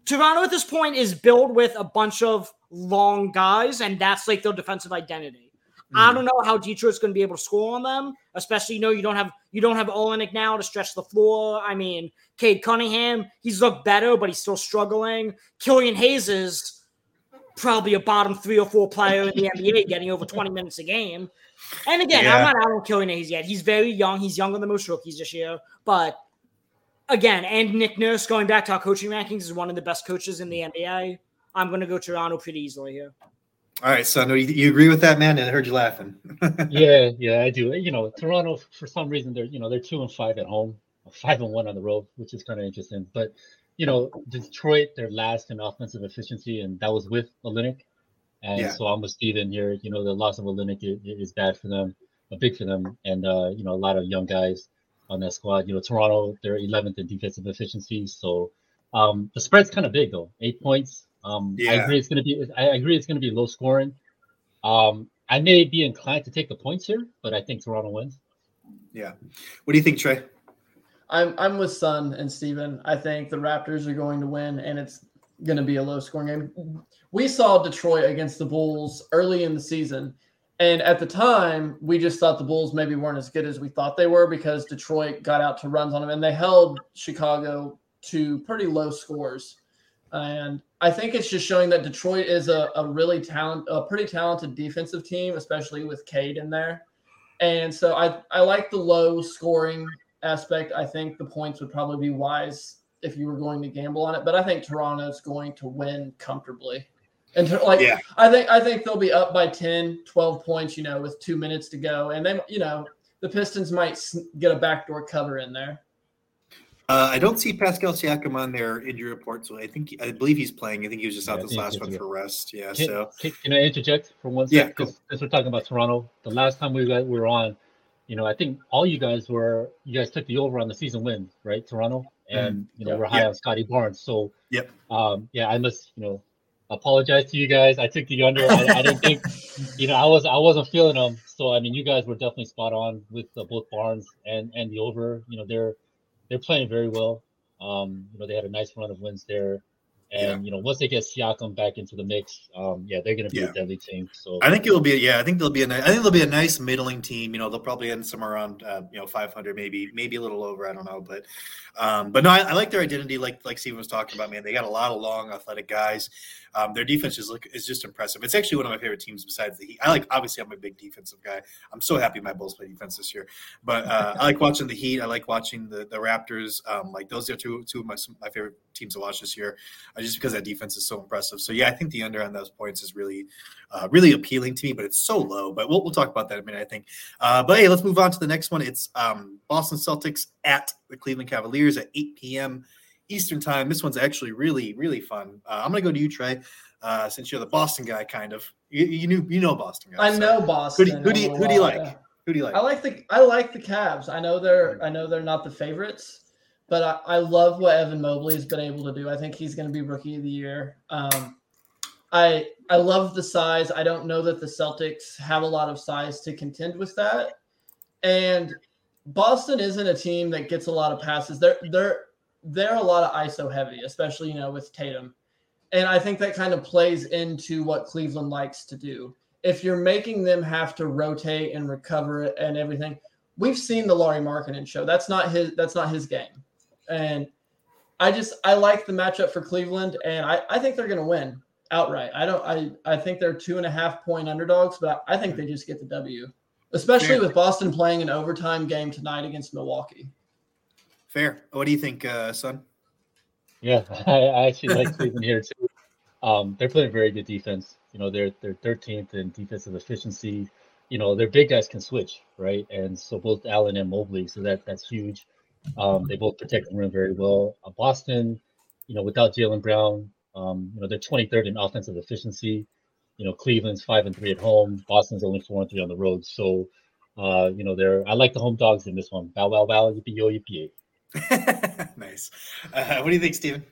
Toronto at this point is built with a bunch of long guys, and that's like their defensive identity. I Mhm. don't know how Detroit's going to be able to score on them, especially you know you don't have you don't have Olynyk now to stretch the floor. I mean, Cade Cunningham, he's looked better, but he's still struggling. Killian Hayes is probably a bottom three or four player in the NBA, getting over 20 minutes a game. And again, Yeah. I'm not out on Killian Hayes yet. He's very young. He's younger than most rookies this year. But again, and Nick Nurse going back to our coaching rankings is one of the best coaches in the NBA. I'm going to go Toronto pretty easily here. All right, son, you, you agree with that, man? And I heard you laughing. yeah, yeah, I do. You know, Toronto for some reason they're you know they're two and five at home, five and one on the road, which is kind of interesting. But you know, Detroit they're last in offensive efficiency, and that was with Olynyk. And Yeah. so I'm with Steven here. You know, the loss of Olynyk is, is bad for them, a big for them, and uh, you know a lot of young guys on that squad. You know, Toronto they're 11th in defensive efficiency, so um, the spread's kind of big though, eight points. Um, I agree it's gonna be. I agree it's gonna be low scoring. Um, I may be inclined to take the points here, but I think Toronto wins. yeah. What do you think, Trey? I'm I'm with Sun and Steven. I think the Raptors are going to win, and it's going to be a low scoring game. We saw Detroit against the Bulls early in the season, and at the time, we just thought the Bulls maybe weren't as good as we thought they were because Detroit got out to runs on them, and they held Chicago to pretty low scores. And I think it's just showing that Detroit is a, a really talent, a pretty talented defensive team, especially with Cade in there. And so I, I like the low scoring aspect. I think the points would probably be wise if you were going to gamble on it. But I think Toronto's going to win comfortably. And to, like Yeah. I think I think they'll be up by 10, 12 points, you know, with 2 minutes to go and then you know, the Pistons might get a backdoor cover in there. Uh, I don't see Pascal Siakam on their injury report, so I think I believe he's playing. I think he was just out I this last one for rest. Yeah, Can, so can, can I interject for one Yeah, second? Because since we're talking about Toronto, the last time we got we were on, you know, I think all you guys were you guys took the over on the season win, right? Toronto, and you know Yeah. we're high Yeah. on Scottie Barnes. So Yep. um, yeah, I must you know apologize to you guys. I took the under. I, I didn't think you know I was I wasn't feeling them. So I mean, you guys were definitely spot on with uh, both Barnes and and the over. You know, they're they're playing very well. Um, you know, they had a nice run of wins there. And you know, once they get Siakam back into the mix, um, yeah, they're going to be Yeah. a deadly team. So I think it'll be yeah. I think they'll be a ni- I think they'll be a nice middling team. You know, they'll probably end somewhere around uh, you know 500, maybe maybe a little over. I don't know, but um, but no, I, I like their identity. Like like Steven was talking about, man, they got a lot of long, athletic guys. Um, their defense is look is just impressive. It's actually one of my favorite teams besides the Heat. I like obviously I'm a big defensive guy. I'm so happy my Bulls play defense this year. But uh, I like watching the Heat. I like watching the the Raptors. Um, like those are two two of my my favorite teams to watch this year, uh, just because that defense is so impressive. So yeah, I think the under on those points is really uh, really appealing to me, but it's so low. But we'll, we'll talk about that in a minute, I think. Uh, but hey, let's move on to the next one. It's um, Boston Celtics at the Cleveland Cavaliers at 8 p.m. Eastern time. This one's actually really, really fun. Uh, I'm gonna go to you, Trey, uh, since you're the Boston guy, kind of. You, you knew you know Boston guys. I so. know Boston. Who do, who do you, who do you like? Yeah. Who do you like? I like the I like the Cavs. I know they're I know they're not the favorites, but I, I love what Evan Mobley has been able to do. I think he's going to be rookie of the year. Um, I I love the size. I don't know that the Celtics have a lot of size to contend with that. And Boston isn't a team that gets a lot of passes. They're they're they're a lot of ISO heavy, especially you know with Tatum. And I think that kind of plays into what Cleveland likes to do. If you're making them have to rotate and recover it and everything, we've seen the Lauri Markkanen show. That's not his that's not his game. And I just I like the matchup for Cleveland, and I, I think they're going to win outright. I don't I I think they're two and a half point underdogs, but I think they just get the W, especially with Boston playing an overtime game tonight against Milwaukee. Fair. What do you think, uh, Sun? Yeah, I, I actually like Cleveland here too. Um, they're playing very good defense. You know, they're they're 13th in defensive efficiency. You know, their big guys can switch, right? And so both Allen and Mobley, so that that's huge. Um, they both protect the rim very well. Uh, Boston, you know, without Jaylen Brown, um, you know, they're 23rd in offensive efficiency. You know, Cleveland's five and three at home. Boston's only four and three on the road. So, uh, you know, they're I like the home dogs in this one. Bow wow wow yippee yo yippee. nice. Uh, what do you think, Steven?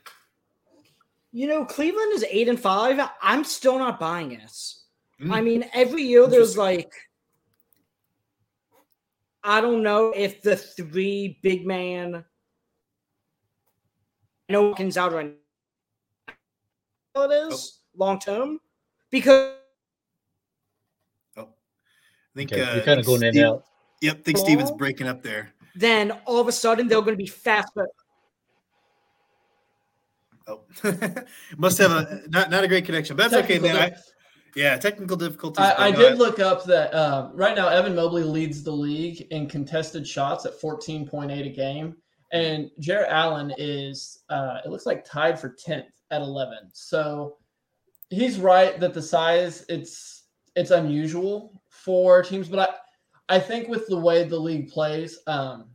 You know, Cleveland is eight and five. I'm still not buying it. Mm. I mean, every year there's like I don't know if the three big man. I know Watkins out right now. It is oh. long term because. Oh, I think okay, uh, you're kind of going in and out. Yep, I think Steven's breaking up there. Then all of a sudden they're going to be faster. Oh, must have a not, not a great connection, but that's okay, man. I, yeah, technical difficulties. I, I did look up that uh, right now Evan Mobley leads the league in contested shots at 14.8 a game, and Jarrett Allen is uh, it looks like tied for 10th at 11. So he's right that the size it's it's unusual for teams, but I I think with the way the league plays, um,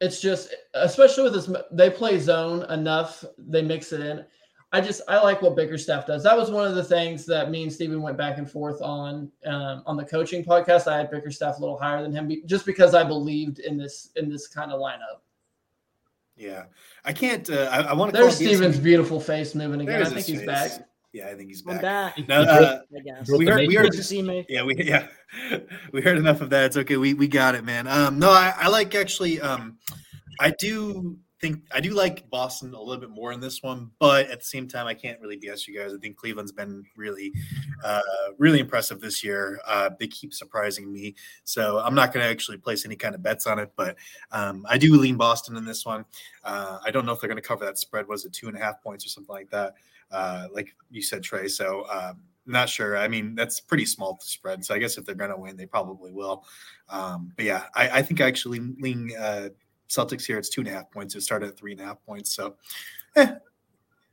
it's just especially with this they play zone enough, they mix it in. I just I like what Bickerstaff does. That was one of the things that me and Steven went back and forth on um, on the coaching podcast. I had Bickerstaff a little higher than him, just because I believed in this in this kind of lineup. Yeah, I can't. Uh, I, I want to. There's Steven's beautiful face moving again. I think he's face. back. Yeah, I think he's back. I'm back. No, uh, we heard, we heard to see me. Yeah, we yeah, we heard enough of that. It's okay. We we got it, man. Um, no, I, I like actually. Um, I do think I do like Boston a little bit more in this one, but at the same time, I can't really BS you guys. I think Cleveland's been really, uh, really impressive this year. Uh, they keep surprising me, so I'm not going to actually place any kind of bets on it. But um, I do lean Boston in this one. Uh, I don't know if they're going to cover that spread. Was it two and a half points or something like that? Uh, like you said, Trey. So. Um, not sure. I mean, that's pretty small to spread. So I guess if they're going to win, they probably will. Um, but yeah, I, I, think I actually lean uh, Celtics here, it's two and a half points. It started at three and a half points. So, eh,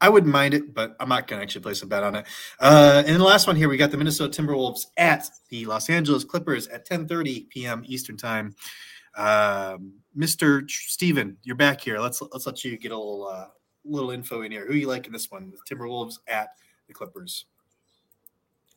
I wouldn't mind it, but I'm not going to actually place a bet on it. Uh, and the last one here, we got the Minnesota Timberwolves at the Los Angeles Clippers at 10:30 p.m. Eastern Time. Um, Mr. Steven, you're back here. Let's let's let you get a little uh, little info in here. Who you like in this one? The Timberwolves at the Clippers.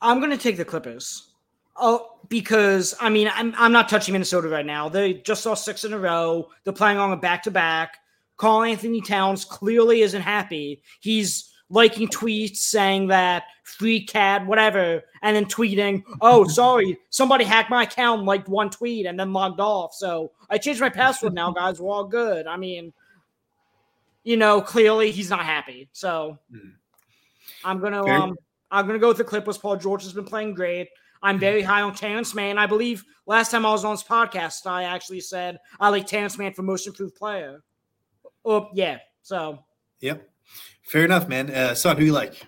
I'm going to take the Clippers. Oh, because I mean, I'm I'm not touching Minnesota right now. They just saw six in a row. They're playing on a back to back. Karl-Anthony Towns clearly isn't happy. He's liking tweets saying that free cat, whatever, and then tweeting, "Oh, sorry, somebody hacked my account, liked one tweet, and then logged off." So I changed my password now, guys. We're all good. I mean, you know, clearly he's not happy. So hmm. I'm gonna um I'm gonna go with the Clippers. Paul George has been playing great. I'm very high on Terance Mann. I believe last time I was on this podcast, I actually said I like Terance Mann for most improved player. Oh, yeah. So. Yep. Fair enough, man. Uh, Sun, who you like?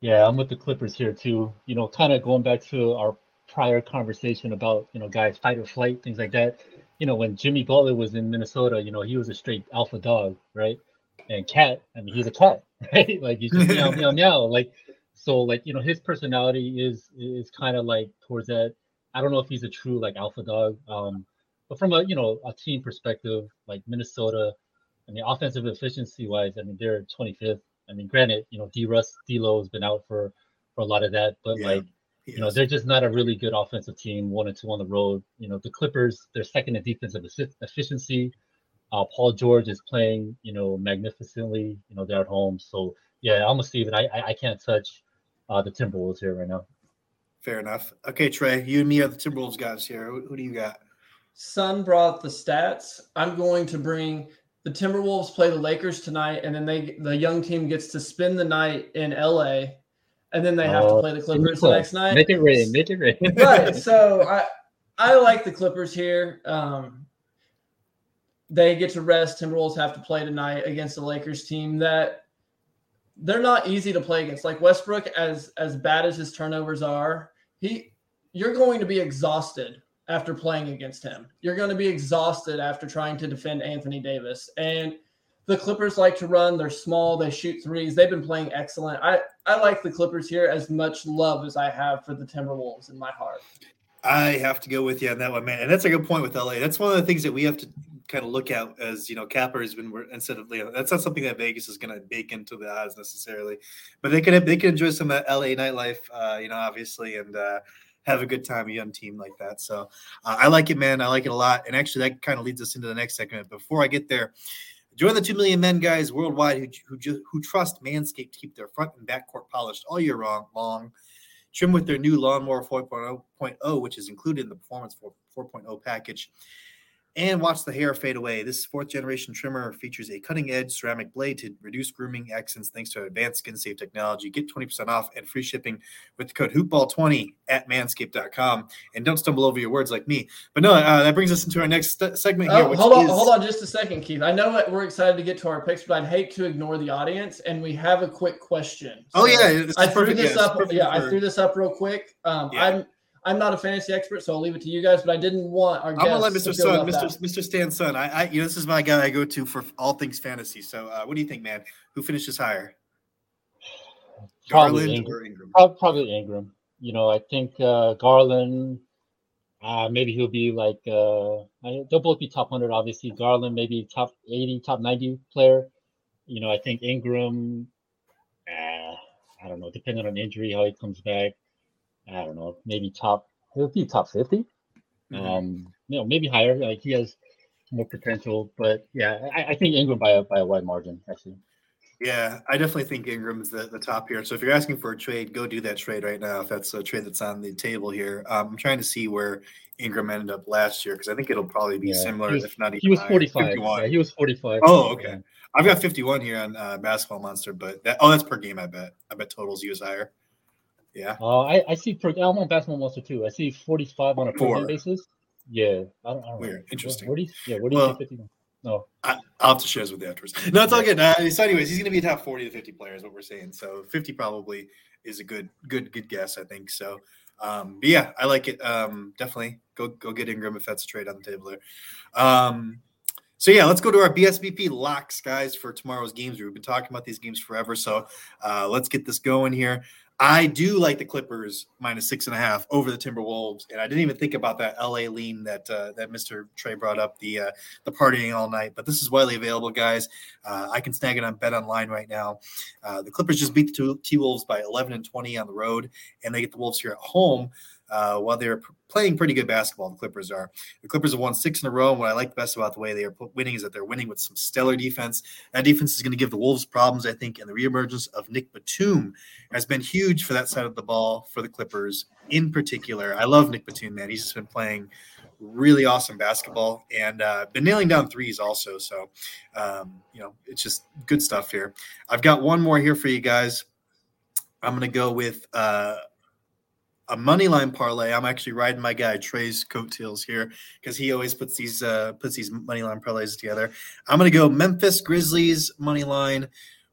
Yeah, I'm with the Clippers here too. You know, kind of going back to our prior conversation about you know guys fight or flight, things like that. You know, when Jimmy Butler was in Minnesota, you know he was a straight alpha dog, right? And cat, I mean, he's a cat, right? Like he's just meow meow meow. Like so like you know his personality is is kind of like towards that i don't know if he's a true like alpha dog um but from a you know a team perspective like minnesota I mean, offensive efficiency wise, I mean, they're 25th. I mean, granted, you know, D Russ, D'Lo has been out for for a lot of that, but yeah, like, you know, they're just not a really good offensive team. One and two on the road. You know, the Clippers, they're second in defensive efficiency. Uh, Paul George is playing, you know, magnificently. You know, they're at home, so yeah, I'm a Steven. I I, I can't touch uh, the Timberwolves here right now. Fair enough. Okay, Trey, you and me are the Timberwolves guys here. Who, who do you got? Sun brought the stats. I'm going to bring the Timberwolves play the Lakers tonight, and then they the young team gets to spend the night in LA, and then they have to oh, play the Clippers the next night. Make it rain. Make it rain. right. So I I like the Clippers here. Um, they get to rest. Timberwolves have to play tonight against the Lakers team that they're not easy to play against. Like Westbrook, as as bad as his turnovers are, he you're going to be exhausted after playing against him. You're going to be exhausted after trying to defend Anthony Davis. And the Clippers like to run. They're small. They shoot threes. They've been playing excellent. I, I like the Clippers here as much love as I have for the Timberwolves in my heart. I have to go with you on that one, man. And that's a good point with LA. That's one of the things that we have to kind of look at as you know, Capper has been instead of you know, that's not something that Vegas is going to bake into the odds necessarily, but they can they can enjoy some LA nightlife, uh, you know, obviously, and uh, have a good time, a young team like that. So uh, I like it, man. I like it a lot. And actually, that kind of leads us into the next segment. Before I get there, join the 2 million men guys worldwide who, who, who trust Manscaped to keep their front and back court polished all year long. Trim with their new Lawnmower 4.0, which is included in the Performance 4.0 package and watch the hair fade away. This fourth generation trimmer features a cutting edge ceramic blade to reduce grooming accidents thanks to advanced skin safe technology. Get 20% off and free shipping with the code hoopball20 at manscaped.com. And don't stumble over your words like me. But no, uh, that brings us into our next st- segment here. Oh, hold on, is... hold on just a second, Keith. I know we're excited to get to our picks, but I'd hate to ignore the audience. And we have a quick question. Oh, so oh, yeah. I threw this up. Yeah, I threw this up real quick. Um, yeah. I'm I'm not a fantasy expert, so I'll leave it to you guys. But I didn't want our. I'm gonna let Mr. Sun, Mr. Mr. Stan Sun. I, I, you know, this is my guy I go to for all things fantasy. So, uh, what do you think, man? Who finishes higher? Probably Ingram. Ingram? Probably Ingram. You know, I think uh, Garland. Uh, maybe he'll be like uh, they'll both be top 100. Obviously, Garland maybe top 80, top 90 player. You know, I think Ingram. Uh, I don't know, depending on injury, how he comes back. I don't know, maybe top. He'll be top 50 mm-hmm. Um, you know, maybe higher. Like he has more potential, but yeah, I, I think Ingram by a by a wide margin actually. Yeah, I definitely think Ingram's the, the top here. So if you're asking for a trade, go do that trade right now. If that's a trade that's on the table here, um, I'm trying to see where Ingram ended up last year because I think it'll probably be yeah, similar, was, if not even. He was 45. Yeah, he was 45. Oh, okay. Yeah. I've got 51 here on uh, Basketball Monster, but that oh, that's per game. I bet. I bet totals use higher. Yeah. Uh, I, I see per I'm on Basketball Monster too. I see 45 on a per game basis. Yeah. I don't, I don't Weird. Know. Interesting. What, what do you, yeah. What do you well, think 51? No. I, will have to share this with you afterwards. No, it's all good. Uh, so, anyways, he's going to be a top 40 to 50 player is what we're saying. So, 50 probably is a good, good, good guess, I think. So, um, but yeah, I like it. Um, definitely go, go get Ingram if that's a trade on the table there. Um, so yeah, let's go to our BSBP locks, guys, for tomorrow's games. We've been talking about these games forever, so uh, let's get this going here. I do like the Clippers minus six and a half over the Timberwolves, and I didn't even think about that LA lean that uh, that Mr. Trey brought up the uh, the partying all night. But this is widely available, guys. Uh, I can snag it on Bet Online right now. Uh, the Clippers just beat the T Wolves by 11 and 20 on the road, and they get the Wolves here at home uh, while they're playing pretty good basketball. The Clippers are. The Clippers have won six in a row. And what I like best about the way they are winning is that they're winning with some stellar defense. That defense is going to give the Wolves problems, I think. And the reemergence of Nick Batum has been huge for that side of the ball for the Clippers in particular. I love Nick Batum, man. He's just been playing really awesome basketball and uh, been nailing down threes also. So, um, you know, it's just good stuff here. I've got one more here for you guys. I'm going to go with. Uh, a money line parlay. I'm actually riding my guy Trey's coattails here because he always puts these uh, puts these money line parlays together. I'm gonna go Memphis Grizzlies money line,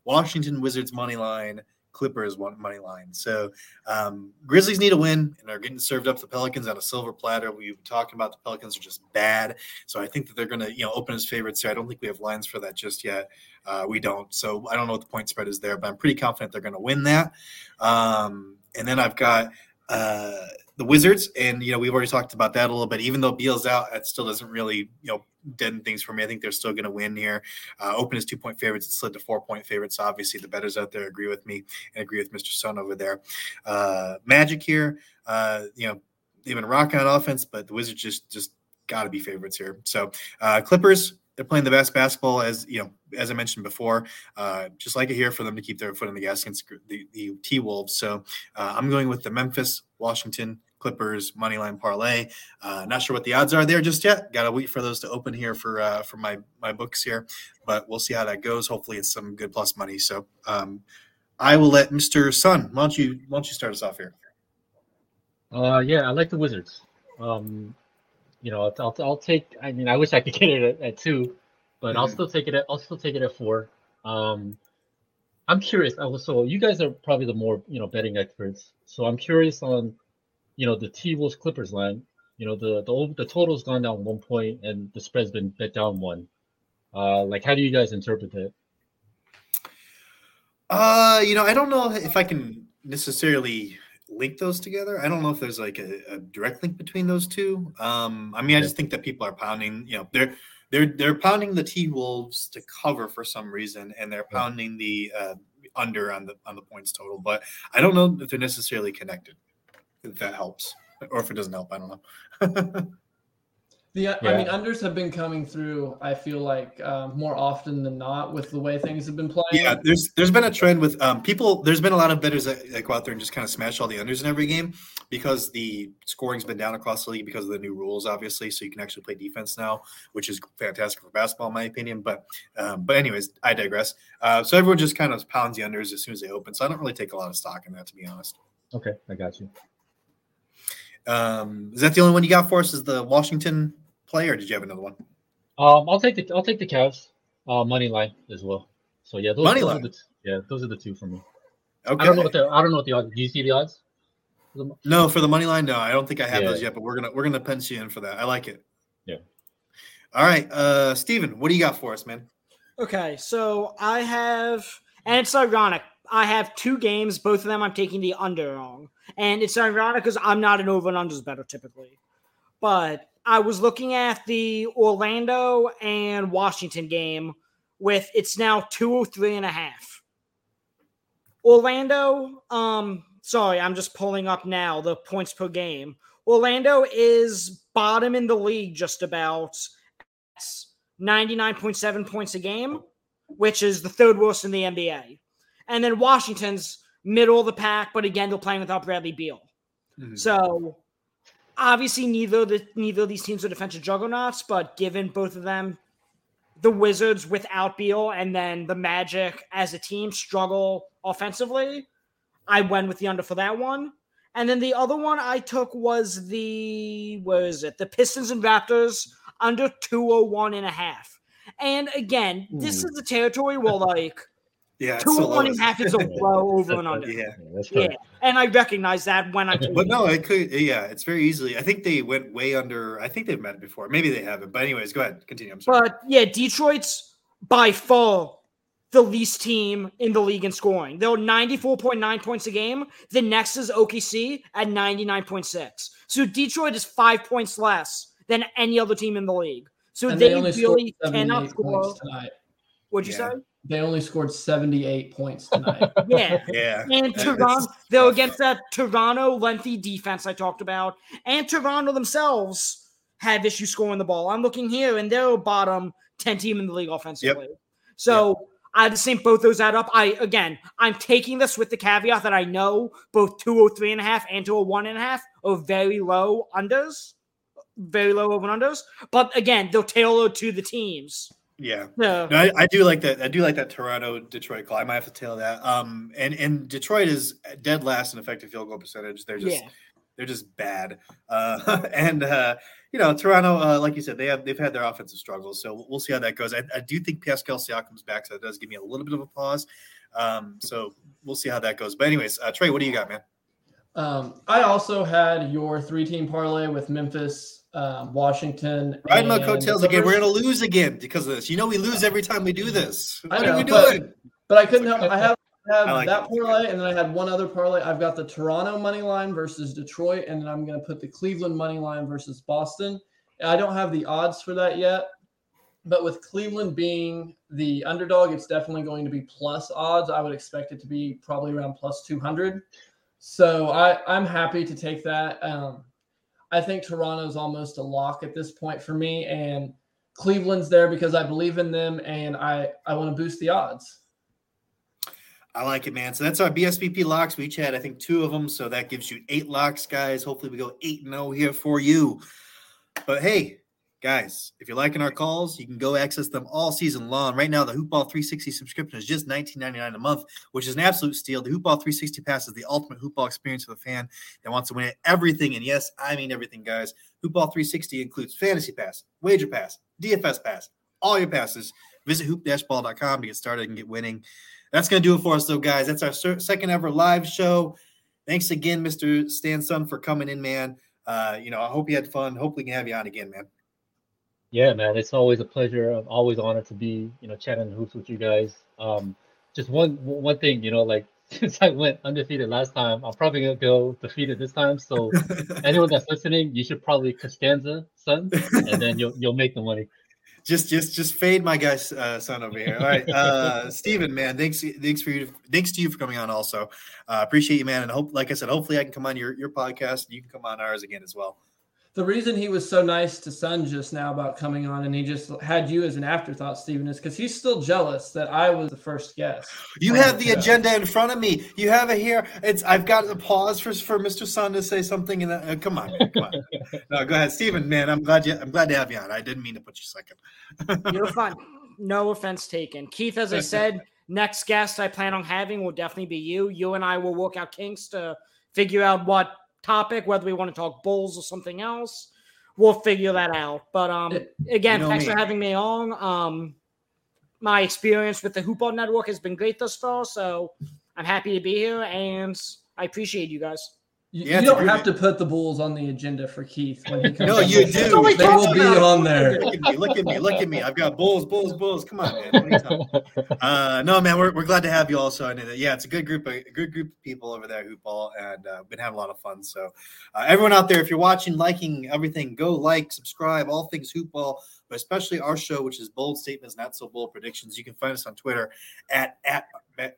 Washington Wizards money line, Clippers one money line. So um, Grizzlies need a win and are getting served up the Pelicans on a silver platter. We've been talking about the Pelicans are just bad, so I think that they're gonna you know open as favorites here. I don't think we have lines for that just yet. Uh, we don't, so I don't know what the point spread is there, but I'm pretty confident they're gonna win that. Um, and then I've got uh, the Wizards, and you know we've already talked about that a little bit. Even though Beal's out, that still doesn't really you know deaden things for me. I think they're still going to win here. Uh, open as two point favorites, it slid to four point favorites. Obviously, the betters out there agree with me and agree with Mr. Sun over there. Uh, Magic here, uh, you know they've been rocking on offense, but the Wizards just just got to be favorites here. So uh, Clippers, they're playing the best basketball as you know, as I mentioned before. Uh, just like it here for them to keep their foot on the gas against the, the T Wolves. So uh, I'm going with the Memphis, Washington, Clippers money line parlay. Uh, not sure what the odds are there just yet. Got to wait for those to open here for uh, for my my books here, but we'll see how that goes. Hopefully, it's some good plus money. So um, I will let Mr. Sun. Why don't you why don't you start us off here? Uh, yeah, I like the Wizards. Um, you know, I'll, I'll, I'll, take. I mean, I wish I could get it at, at two, but mm-hmm. I'll still take it. At, I'll still take it at four. Um, I'm curious. I was so you guys are probably the more you know betting experts. So I'm curious on, you know, the T Wolves Clippers line. You know, the the the total's gone down one point and the spread's been bet down one. Uh, like, how do you guys interpret it? Uh, you know, I don't know if I can necessarily link those together. I don't know if there's like a, a direct link between those two. Um, I mean, I just think that people are pounding. You know, they're they're they're pounding the T Wolves to cover for some reason, and they're pounding the uh, under on the on the points total. But I don't know if they're necessarily connected. If that helps, or if it doesn't help, I don't know. The yeah. I mean, unders have been coming through. I feel like um, more often than not with the way things have been playing. Yeah, there's there's been a trend with um, people. There's been a lot of bettors that, that, go out there and just kind of smash all the unders in every game because the scoring's been down across the league because of the new rules, obviously. So you can actually play defense now, which is fantastic for basketball, in my opinion. But um, but anyways, I digress. Uh, so everyone just kind of pounds the unders as soon as they open. So I don't really take a lot of stock in that, to be honest. Okay, I got you. Um, is that the only one you got for us? Is the Washington play, or did you have another one? Um, I'll take the I'll take the Cavs uh, money line as well. So yeah, those, money those line. Are the, yeah, those are the two for me. Okay. I don't know what the I don't know what the odds. Do you see the odds? No, for the money line, no. I don't think I have yeah. those yet, but we're gonna we're gonna pencil you in for that. I like it. Yeah. All right, uh, Steven, what do you got for us, man? Okay, so I have, and it's ironic. I have two games. Both of them I'm taking the under on, and it's ironic because I'm not an over and unders better typically, but I was looking at the Orlando and Washington game with it's now 203 and a half. Orlando, um, sorry, I'm just pulling up now the points per game. Orlando is bottom in the league just about 99.7 points a game, which is the third worst in the NBA. And then Washington's middle of the pack, but again, they're playing without Bradley Beal. Mm-hmm. So obviously neither of the neither of these teams are defensive juggernauts, but given both of them, the Wizards without Beal and then the Magic as a team struggle offensively, I went with the under for that one. And then the other one I took was the where is it? The Pistons and Raptors under 201 and a half. And again, this hmm. is the territory where like yeah, two so one and a half is a low over and under. Yeah, yeah, and I recognize that when I. but no, it could. Yeah, it's very easily. I think they went way under. I think they've met before. Maybe they haven't. But anyways, go ahead. Continue. I'm sorry. But yeah, Detroit's by far the least team in the league in scoring. They're 94.9 points a game. The next is OKC at 99.6. So Detroit is five points less than any other team in the league. So they, they really cannot score. What'd you yeah. say? They only scored 78 points tonight. yeah. Yeah. And Toronto, though, against that Toronto lengthy defense I talked about, and Toronto themselves have issues scoring the ball. I'm looking here, and they're bottom 10 team in the league offensively. Yep. So yep. I just think both those add up. I again, I'm taking this with the caveat that I know both 203 and a half and 201 and a half are very low unders, very low over unders. But again, they'll tailor to the teams. Yeah, no. no I, I, do like that. I do like that Toronto Detroit call. I might have to tail that. Um, and and Detroit is dead last in effective field goal percentage. They're just yeah. they're just bad. Uh, and uh, you know Toronto, uh, like you said, they have they've had their offensive struggles. So we'll see how that goes. I, I do think Pascal Siakam's back, so that does give me a little bit of a pause. Um, so we'll see how that goes. But anyways, uh, Trey, what do you got, man? Um, I also had your three team parlay with Memphis, um, Washington. Riding my coattails again. We're going to lose again because of this. You know, we lose every time we do this. What I know, are we doing? But, but I couldn't help. I have have like that parlay, and then I had one other parlay. I've got the Toronto money line versus Detroit, and then I'm going to put the Cleveland money line versus Boston. I don't have the odds for that yet, but with Cleveland being the underdog, it's definitely going to be plus odds. I would expect it to be probably around plus 200. So I, I'm happy to take that. Um, I think Toronto's almost a lock at this point for me, and Cleveland's there because I believe in them and I, I want to boost the odds. I like it, man. So that's our BSBP locks. We each had, I think, two of them. So that gives you eight locks, guys. Hopefully, we go 8 and 0 here for you. But hey, Guys, if you're liking our calls, you can go access them all season long. Right now, the Hoopball 360 subscription is just $19.99 a month, which is an absolute steal. The Hoopball 360 Pass is the ultimate hoopball experience for the fan that wants to win everything. And yes, I mean everything, guys. Hoopball 360 includes Fantasy Pass, Wager Pass, DFS Pass, all your passes. Visit hoop-ball.com to get started and get winning. That's going to do it for us, though, guys. That's our second ever live show. Thanks again, Mr. Stan Sun, for coming in, man. Uh, you know, I hope you had fun. Hopefully, we can have you on again, man. Yeah, man, it's always a pleasure. I'm always honored to be, you know, chatting hoops with you guys. Um, just one one thing, you know, like since I went undefeated last time, I'm probably gonna go defeated this time. So anyone that's listening, you should probably Costanza Sun, and then you'll you'll make the money. Just just just fade my guy's uh, Sun over here. All right, uh, Steven, man, thanks thanks for you thanks to you for coming on. Also, uh, appreciate you, man, and hope like I said, hopefully I can come on your your podcast and you can come on ours again as well the reason he was so nice to Sun just now about coming on and he just had you as an afterthought, Stephen, is because he's still jealous that I was the first guest. You have the agenda in front of me. You have it here. It's I've got a pause for for Mr. Sun to say something. And uh, come on, come on. no, go ahead, Stephen. Man, I'm glad you. I'm glad to have you on. I didn't mean to put you second. You're fine. No offense taken, Keith. As I said, next guest I plan on having will definitely be you. You and I will work out kinks to figure out what topic, whether we want to talk Bulls or something else. We'll figure that out. But um, again, you know thanks me. for having me on. Um, my experience with the Hoopball Network has been great thus far, so I'm happy to be here, and I appreciate you guys. You, yeah, you don't have to put the Bulls on the agenda for Keith when he comes. no, you do. They will be on there. Look at me. Look at me. Look at me. I've got Bulls, Bulls, Bulls. Come on, man. Uh, no, man, we're, we're glad to have you also. And yeah, it's a good group, of, a good group of people over there who ball, and uh, been having a lot of fun. So, uh, everyone out there, if you're watching, liking everything, go like, subscribe, all things hoopball, but especially our show, which is bold statements, not so bold predictions. You can find us on Twitter at at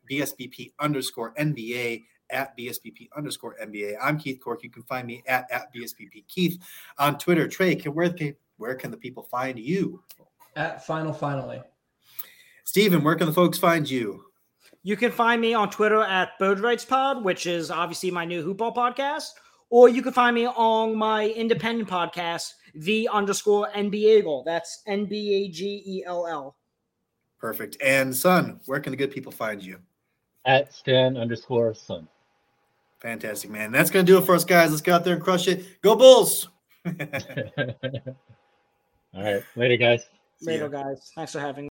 BSBP underscore NBA at BSBP underscore NBA. I'm Keith Cork. You can find me at, at BSBP Keith on Twitter. Trey, can, where, can, where can the people find you? At Final Finally. Stephen, where can the folks find you? You can find me on Twitter at Bird Rights Pod, which is obviously my new Hoopball podcast. Or you can find me on my independent podcast, the underscore NBA That's N B A G E L L. Perfect. And Sun, where can the good people find you? At Stan underscore Sun. Fantastic, man. That's going to do it for us, guys. Let's go out there and crush it. Go Bulls. All right. Later, guys. Later, guys. Thanks for having me.